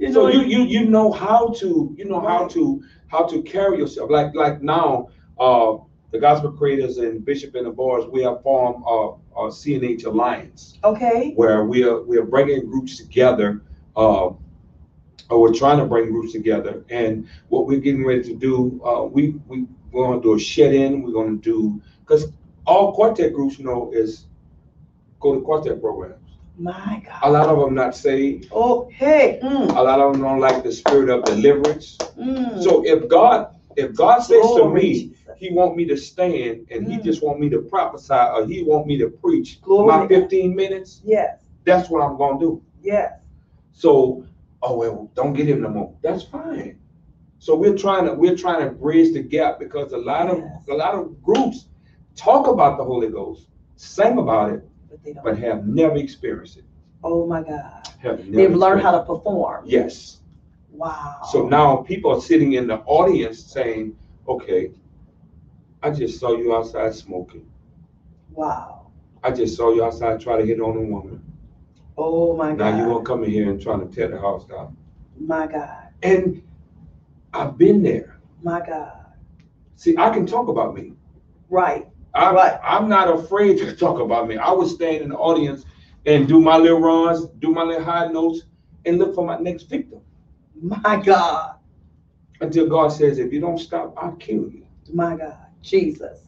You So you you you know how to you know how to how to carry yourself like like now uh the gospel creators and bishop and the boys we have formed uh, uh CNH alliance okay. where we are we are bringing groups together uh or we're trying to bring groups together and what we're getting ready to do uh we we we're going to do a shed in we're going to do because all quartet groups you know is go to quartet programs My God. a lot of them not saved Oh hey. Mm, a lot of them don't like the spirit of deliverance mm. So if God, if God says to me. He want me to stand and He Mm. just want me to prophesy or He want me to preach Glory my to God. 15 minutes, Yes. that's what I'm gonna do. Yes. So, oh well, don't get him no more. That's fine. So we're trying to we're trying to bridge the gap because a lot of Yes. a lot of groups talk about the Holy Ghost, sing about it, But they don't. but have never experienced it. oh my God. Have They've learned how to perform. Yes. Wow. So now people are sitting in the audience saying, okay, I just saw you outside smoking. Wow. I just saw you outside try to hit on a woman. Oh my God. Now you God. gonna come in here and trying to tear the house down. My God. And I've been there. My God. See, I can talk about me. Right. I'm, Right. I'm not afraid to talk about me. I would stand in the audience and do my little runs, do my little high notes, and look for my next victim. My God. Until God says, if you don't stop, I'll kill you. My God. Jesus.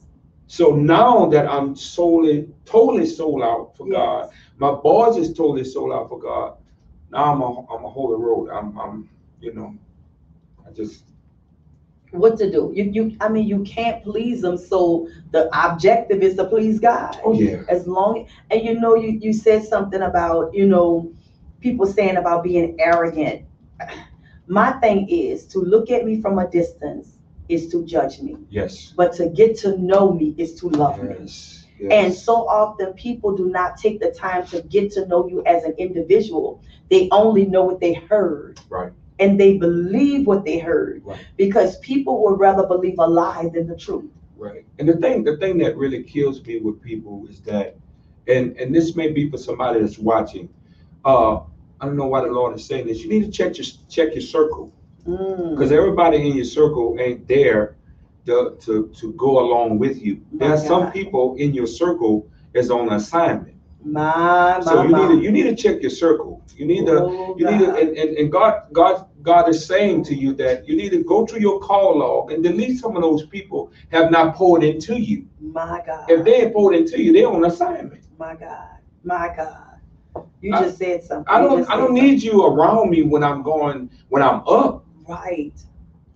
So now that I'm solely, totally sold out for Yes. God, my boss is totally sold out for God. Now I'm a, I'm a holy road. I'm, I'm, you know, I just, What to do? You you I mean you can't please them. So the objective is to please God. oh yeah, as long and you know you you said something about you know people saying about being arrogant my thing is to look at me from a distance is to judge me yes, but to get to know me is to love me yes, and so often people do not take the time to get to know you as an individual they only know what they heard Right. and they believe what they heard Right. because people would rather believe a lie than the truth Right. And the thing, the thing that really kills me with people is that, and and this may be for somebody that's watching. Uh, I don't know why the Lord is saying this. You need to check your check your circle Mm. because everybody in your circle ain't there to to to go along with you. My There are some people in your circle is on assignment. my, my, So you my. need to you need to check your circle. You need to Oh, you need to and, and, and God God God is saying to you that you need to go through your call log and delete some of those people have not poured into you. My God. If they ain't poured into you, they're on assignment. My God. My God. You I- just said something. I don't I don't need you around me when I'm going when I'm up. Right.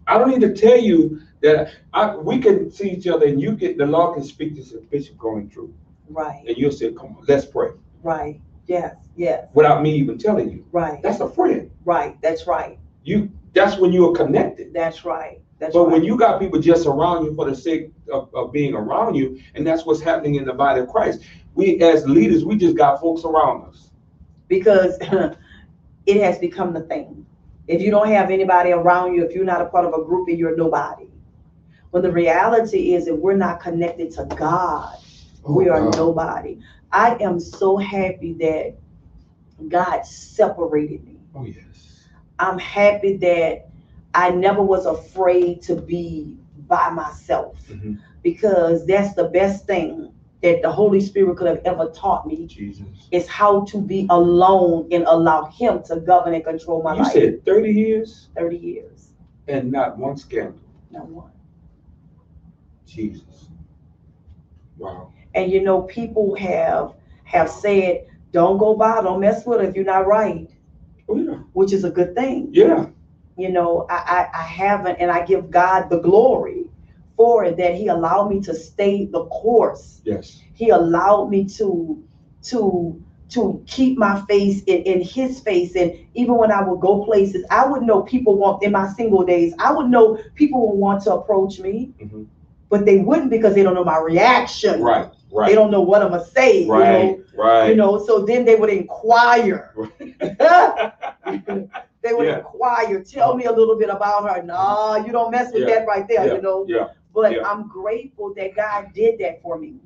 I don't need to tell you that I we can see each other and you get the Lord can speak to the bishop going through. Right. And you'll say, Come on, let's pray. Right. Yes. Yes. Without me even telling you. Right. That's a friend. Right. That's right. You that's when you are connected. That's right. That's But right. when you got people just around you for the sake of, of being around you, and that's what's happening in the body of Christ. We as leaders, we just got folks around us. because it has become the thing. If you don't have anybody around you, if you're not a part of a group, then you're nobody. When the reality is that we're not connected to God, we are Oh, God. nobody. I am so happy that God separated me. Oh yes. I'm happy that I never was afraid to be by myself Mhm. because that's the best thing that the Holy Spirit could have ever taught me Jesus. is how to be alone and allow him to govern and control my You life. You said 30 years 30 years. and not one scandal. Not one. Jesus. Wow. And you know, people have have said, don't go by, don't mess with her if you're not right, Oh yeah. which is a good thing. Yeah. You know, I, I, I haven't, and I give God the glory for it that He allowed me to stay the course. Yes. He allowed me to to to keep my face in, in his face. And even when I would go places, I would know people want in my single days, I would know people would want to approach me, Mhm. but they wouldn't because they don't know my reaction. Right. Right. They don't know what I'm gonna say. You Right. know, Right. you know, so then they would inquire. they would Yeah. inquire, tell me a little bit about her. Nah, you don't mess with Yeah. that right there, yeah. you know. Yeah. But Yeah. I'm grateful that God did that for me.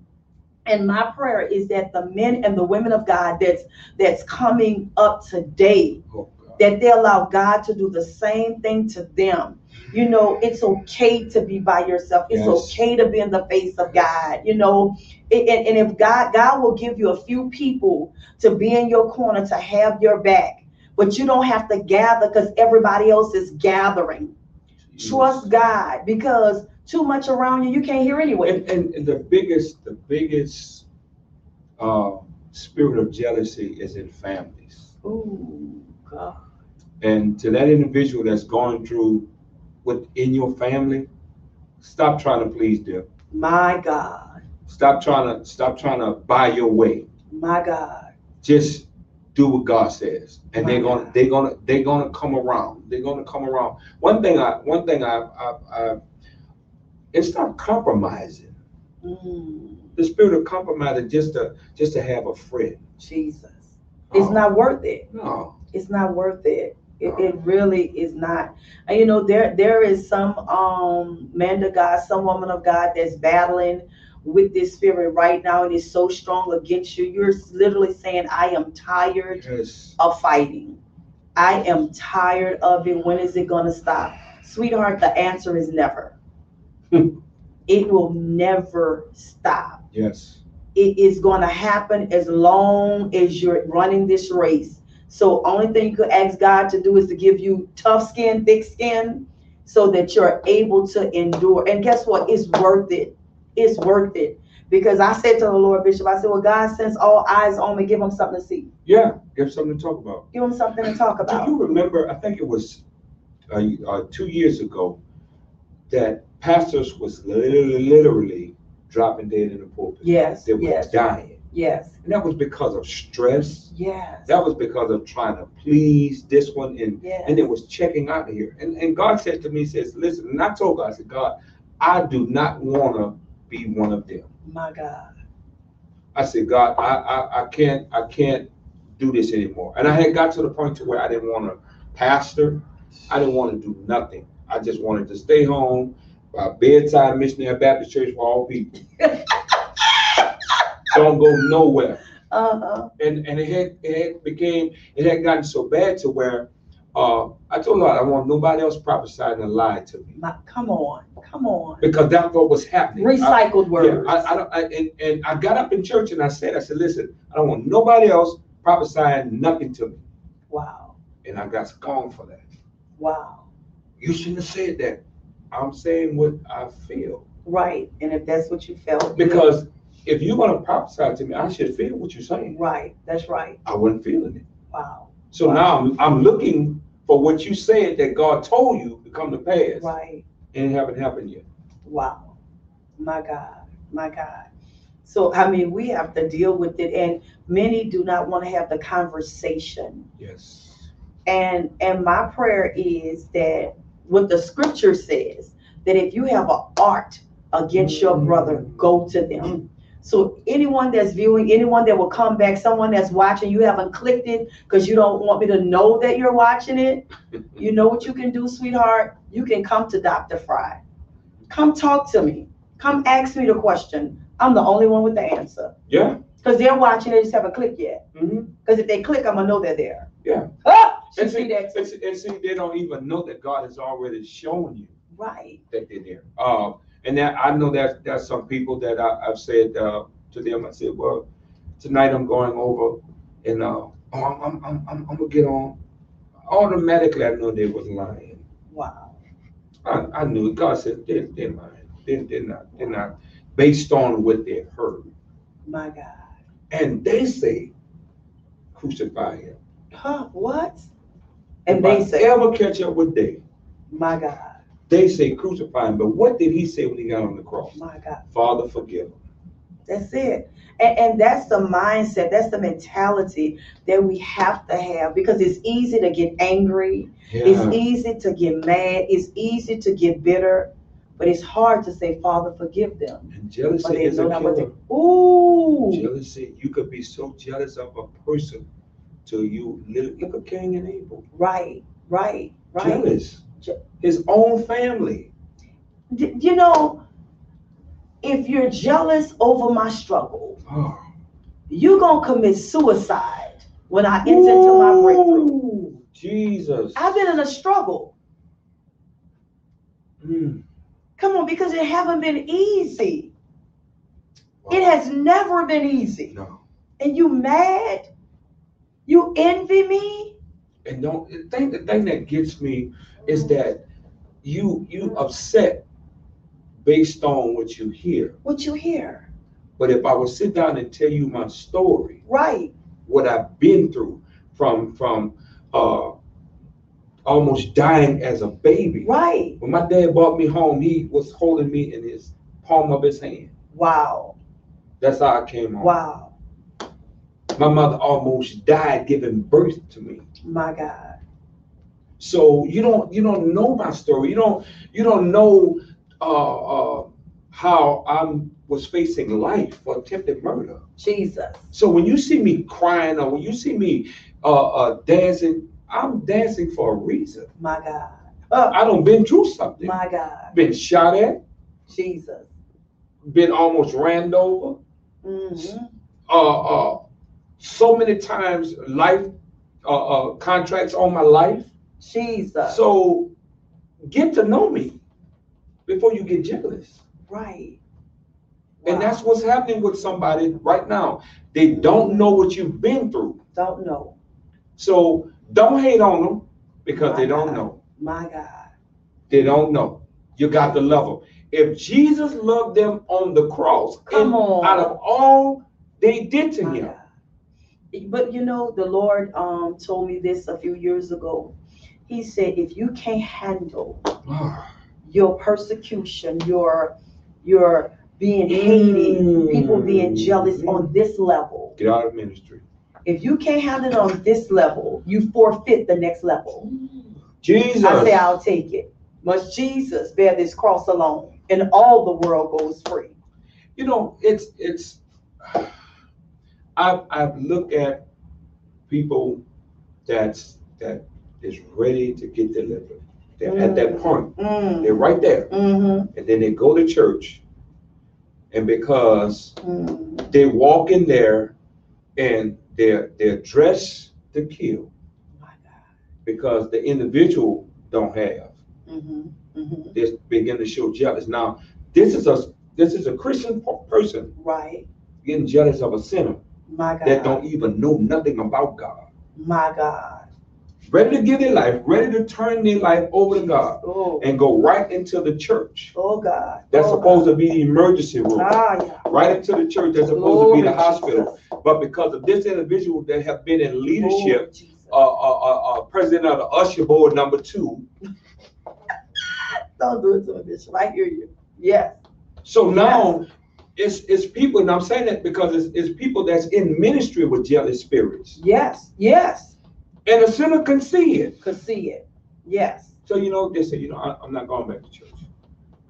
And my prayer is that the men and the women of God that's that's coming up today, Oh, that they allow God to do the same thing to them. You know, it's okay to be by yourself. It's Yes. okay to be in the face of God. You know, and, and and if God God will give you a few people to be in your corner to have your back, but you don't have to gather because everybody else is gathering. Trust God because too much around you, you can't hear anyway. And, and, and the biggest, the biggest uh, spirit of jealousy is in families. Ooh, God. And to that individual that's going through within your family, stop trying to please them. My God. Stop trying to stop trying to buy your way. My God. Just do what God says, and they're gonna God. they're gonna they're gonna come around. They're gonna come around. One thing I one thing I I, I and stop compromising. Mm, The spirit of compromising just to just to have a friend. Jesus. It's Oh, not worth it. no. It's not worth it. It, it really is not. And you know, there there is some um man of God, some woman of God that's battling with this spirit right now and is so strong against you. You're literally saying, I am tired Yes. of fighting. I am tired of it. When is it gonna stop? Sweetheart, the answer is never. it will never stop. Yes. It is gonna happen as long as you're running this race. So only thing you could ask God to do is to give you tough skin, thick skin, so that you're able to endure. And guess what? It's worth it. It's worth it. Because I said to the Lord Bishop, I said, Well, God sends all eyes on me, give them something to see. Yeah. Give something to talk about. Give them something to talk about. Do you remember? I think it was uh, uh, two years ago that pastors was literally, literally dropping dead in the pulpit. Yes, They were yes, dying, yes, and that was because of stress. yes, That was because of trying to please this one, and yes. and it was checking out of here. And and God said to me, he says, listen. And I told God, I said, God, I do not want to be one of them. My God. I said, God, I, I, I can't, I can't do this anymore. And I had got to the point to where I didn't want to pastor. I didn't want to do nothing. I just wanted to stay home, by bedside missionary Baptist church for all people. Don't go nowhere. Uh-huh. And and it had it had became it had gotten so bad to where uh I told God I want nobody else prophesying a lie to me. My, come on. Come on. Because that's what was happening. I- Recycled Yeah, words. I, I don't, I, and, and I got up in church and I said, I said, listen, I don't want nobody else prophesying nothing to me. wow. And I got scorned for that. Wow. You shouldn't have said that. I'm saying what I feel. Right. And if that's what you felt. Because if you're gonna prophesy to me, I should feel what you're saying. Right. That's right. I wasn't feeling it. Wow. So now I'm, I'm looking for what you said that God told you to come to pass. Right. And it haven't happened yet. Wow. My God. My God. So, I mean, we have to deal with it, and many do not want to have the conversation. Yes. And and my prayer is that what the scripture says that if you have an art against your brother, go to them. So anyone that's viewing, anyone that will come back, someone that's watching, you haven't clicked it because you don't want me to know that you're watching it. You know what you can do, sweetheart? You can come to Dr. Fry. Come talk to me. Come ask me the question. I'm the only one with the answer. Yeah. Because they're watching, they just haven't clicked yet. Mm-hmm. Because if they click, I'm gonna know they're there. Yeah. Ah, And see that. and see, and see, they don't even know that God has already shown you Right. that they're there. Uh, and that I know that there's some people that I, I've said uh, to them, I said, well, tonight I'm going over and uh, oh, I'm, I'm, I'm, I'm, I'm gonna get on. Automatically, I know they was lying. Wow. I, I knew it. God said they, they're lying. They, they're not. They're not based on what they heard. My God. And they say, crucify him. Huh? What? And If they I say, ever catch up with they, my God, they say crucify him. But what did he say when he got on the cross? my God. Father, forgive him. That's it. And, and that's the mindset, that's the mentality that we have to have because it's easy to get angry. It's easy to get mad. It's easy to get bitter. But it's hard to say, Father, forgive them. And jealousy is a know not what they. killer. Ooh. Jealousy, you could be so jealous of a person till you look at Cain and Abel. Right, right, right. Jealous. Je- His own family. D- you know, if you're jealous over my struggle, Oh. you're going to commit suicide when I enter into my breakthrough. Jesus. I've been in a struggle. Mm. Come on, because it haven't been easy. It has never been easy. No. And you mad? You envy me? And don't the thing the thing that gets me is that you you upset based on what you hear. What you hear? But if I would sit down and tell you my story, Right. what I've been through from from uh almost dying as a baby. Right. When my dad brought me home, he was holding me in his palm of his hand. Wow. That's how I came home. Wow. My mother almost died giving birth to me. My God. So you don't you don't know my story. You don't you don't know uh, uh, how I was facing life for attempted murder. Jesus. So when you see me crying or when you see me uh, uh, dancing, I'm dancing for a reason. My God. I don't been through something. my God. Been shot at, Jesus. been almost ran over. hmm Uh, uh, so many times, life uh, uh, contracts on my life. Jesus. So get to know me before you get jealous. right. And that's what's happening with somebody right now. They don't know what you've been through. Don't know. So don't hate on them because they don't God. know. My God. They don't know. You got to love them. If Jesus loved them on the cross, Come on. out of all they did to My him, God. But you know, the Lord um told me this a few years ago. He said, if you can't handle your persecution, your your being hated, Mm. people being jealous on this level. get out of ministry. If you can't handle it on this level, you forfeit the next level. Jesus. I say, I'll take it. Must Jesus bear this cross alone, and all the world goes free. you know, it's it's. I've I've looked at people that's that is ready to get delivered. They're at that point. Mm, They're right there, mhm, and then they go to church, and because mm. they walk in there, and they're they're dressed to kill because the individual don't have. Mhm, mhm. They begin to show jealous. Now, this is a this is a Christian person Right. getting jealous of a sinner My God. that don't even know nothing about God. My God. ready to give their life, ready to turn their life over to God Oh, and go right into the church. oh God. That's oh, supposed God. to be the emergency room. Ah, yeah. Right into the church, that's supposed to be the Glory, hospital. But because of this individual that have been in leadership, Oh, uh, uh, uh, uh, president of the usher board number two. Don't do it to me, Bishop. I hear you. Yes. So now it's, it's people, and I'm saying that because it's, it's people that's in ministry with jealous spirits. Yes. Yes. And a sinner can see it. Could see it. Yes. So, you know, they say, you know, I, I'm not going back to church.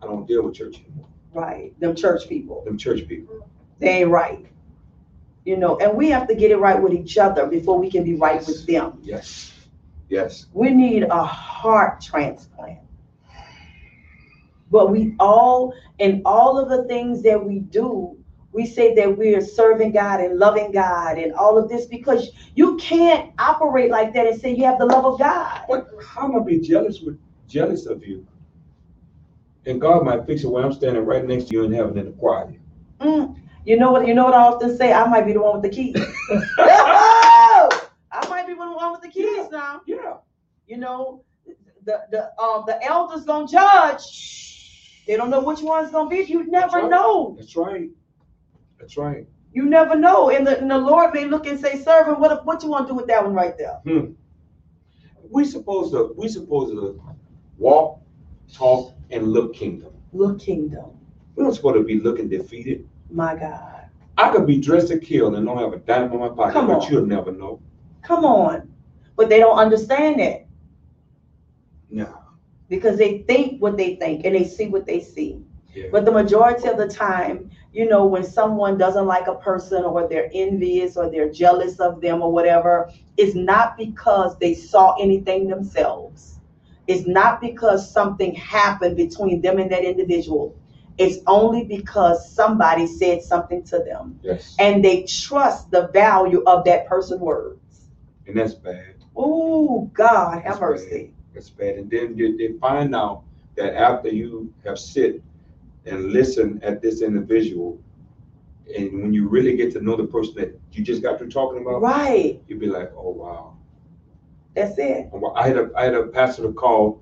I don't deal with church anymore. Right. Them church people. Them church people. They ain't right. You know, and we have to get it right with each other before we can be right with them. Yes. Yes. We need a heart transplant. But we all, in all of the things that we do, we say that we are serving God and loving God and all of this because you can't operate like that and say you have the love of God. What, how am I be jealous with jealous of you? And God might fix it when I'm standing right next to you in heaven in the choir. Mm, You know what? You know what I often say. I might be the one with the keys. I might be the one with the keys now. Yeah. You know, the the um the elders gonna judge. They don't know which one's gonna be. You never right. know. That's right. That's right. You never know. And the, and the Lord may look and say, "Servant, what what you want to do with that one right there?" Hmm. We supposed to we supposed to walk, talk, and look kingdom. Look, kingdom, We're not supposed to be looking defeated. my God. I could be dressed to kill and don't have a dime in my pocket, Come but on. you'll never know. Come on, but they don't understand that No. Because they think what they think and they see what they see. Yeah. But the majority of the time, you know, when someone doesn't like a person or they're envious or they're jealous of them or whatever, it's not because they saw anything themselves. It's not because something happened between them and that individual. It's only because somebody said something to them Yes. and they trust the value of that person's words. And that's bad. Oh, God, That's have mercy. That's bad. And then they, they find out that after you have sit and listen at this individual, and when you really get to know the person that you just got through talking about, Right. you'd be like, oh wow. That's it. Well, I had a I had a pastor to call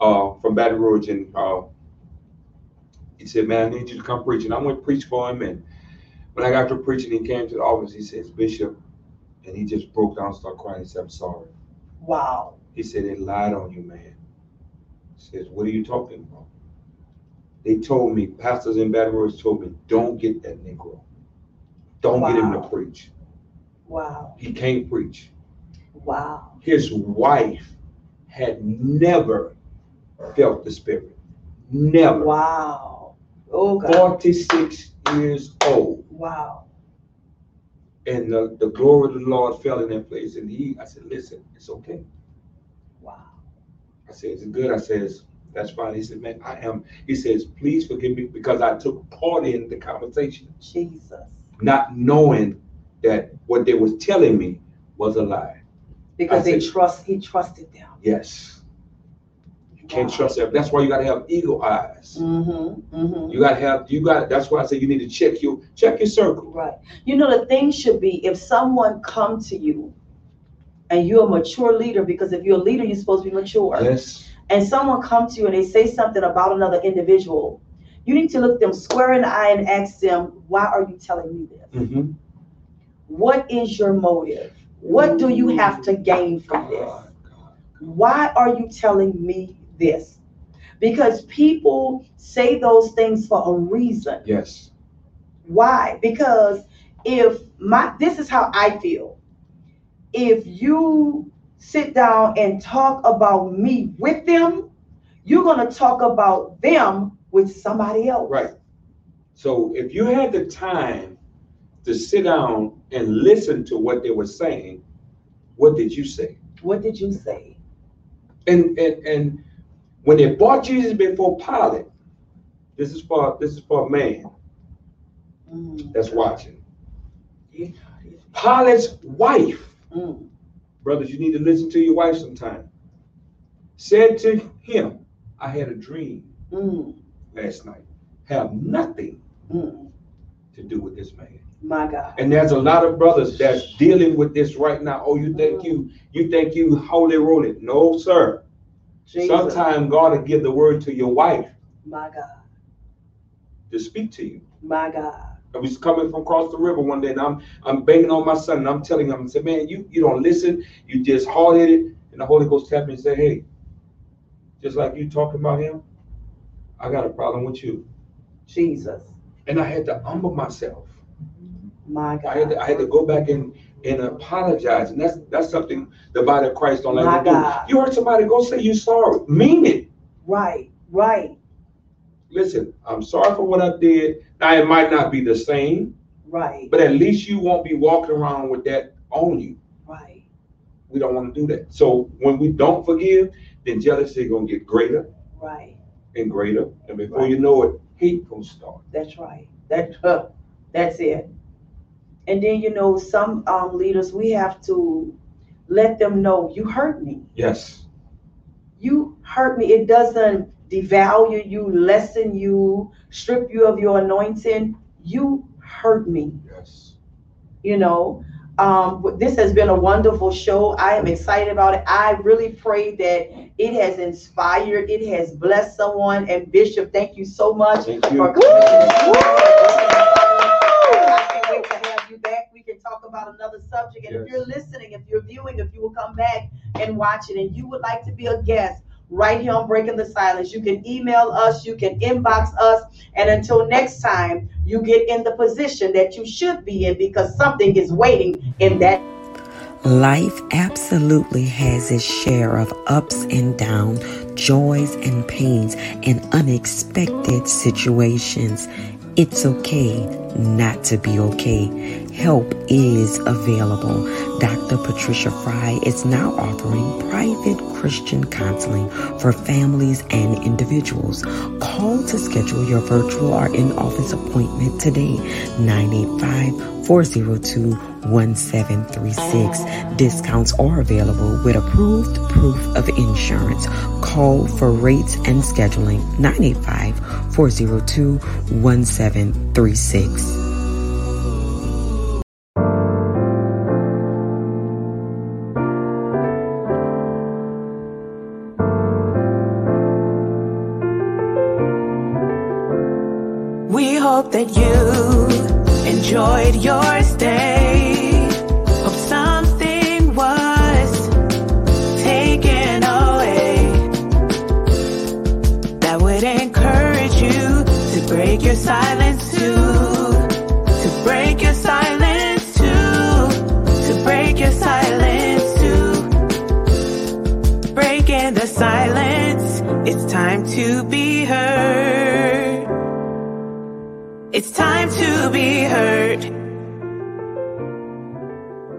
uh, from Baton Rouge, and uh, he said, "Man, I need you to come preach." And I went preach for him. And when I got to preaching, he came to the office. He says, "Bishop," and he just broke down, started crying. He said, "I'm sorry." Wow. He said, "They lied on you, man." He says, "What are you talking about?" They told me, pastors in Baton Rouge told me, "Don't get that Negro. Don't get him to preach. Wow. He can't preach." Wow. his wife had never felt the spirit. Never. Wow. Oh God. 46 years old. Wow. And the, the glory of the Lord fell in that place. And he, I said, listen, it's okay. Wow. I said, it's good. I says, that's fine. He said, man, I am. He says, please forgive me because I took part in the conversation, Jesus. not knowing that what they was telling me was a lie. Because I they said- trust, he trusted them. Yes. You can't Wow. trust that. That's why you got to have eagle eyes. Mm-hmm. Mm-hmm. You gotta have, you got, that's why I say you need to check your, check your circle. Right. You know, the thing should be if someone come to you and you're a mature leader, because if you're a leader, you're supposed to be mature. Yes, And someone come to you and they say something about another individual, you need to look them square in the eye and ask them, why are you telling me this? mm-hmm. What is your motive? What do you have to gain from this? Why are you telling me this? Because people say those things for a reason. Yes, Why? Because if my this is how I feel. If you sit down and talk about me with them, you're gonna talk about them with somebody else. right. So if you had the time to sit down and listen to what they were saying, what did you say? What did you say? And, and, and when they brought Jesus before Pilate, this is for, this is for a man Mm, that's watching. Pilate's wife mm, brothers, you need to listen to your wife sometime. Said to him, I had a dream mm, last night. Have nothing mm. to do with this man. My God. And there's a lot of brothers that's dealing with this right now. Oh, you think you you think you holy rolled No, sir. Jesus. Sometimes God will give the word to your wife My God. to speak to you. My God. I was coming from across the river one day, and I'm I'm banging on my son, and I'm telling him, I said, man, you you don't listen, you just hard headed, and the Holy Ghost tapped me and said, hey, just like you talking about him, I got a problem with you, Jesus. and I had to humble myself. My God. I had to, I had to go back and and apologize, and that's that's something the body of Christ don't like My to do. You heard somebody go say you sorry, mean it. Right. Right. Listen, I'm sorry for what I did. Now it might not be the same, Right. but at least you won't be walking around with that on you. Right. We don't want to do that. So when we don't forgive, then jealousy gonna get greater Right. and greater, and before you know it, hate gonna start. That's right. That uh, that's it. And then you know, some um, leaders we have to let them know you hurt me. Yes. You hurt me. It doesn't devalue you, lessen you, strip you of your anointing. You hurt me. Yes. You know, um, this has been a wonderful show. I am excited about it. I really pray that it has inspired, it has blessed someone. And Bishop, thank you so much Thank for coming to the. I can't wait to have you back. We can talk about another subject. And if you're listening, if you're viewing, if you will come back and watch it, and you would like to be a guest right here on Breaking the Silence, you can email us, you can inbox us. And until next time, you get in the position that you should be in because something is waiting in that Life absolutely has its share of ups and downs, joys and pains, and unexpected situations. It's okay not to be okay. Help is available. Dr. Patricia Fry is now offering private Christian counseling for families and individuals. Call to schedule your virtual or in office appointment today. 985 402 1736. Discounts are available with approved proof of insurance. Call for rates and scheduling 985 402 1736.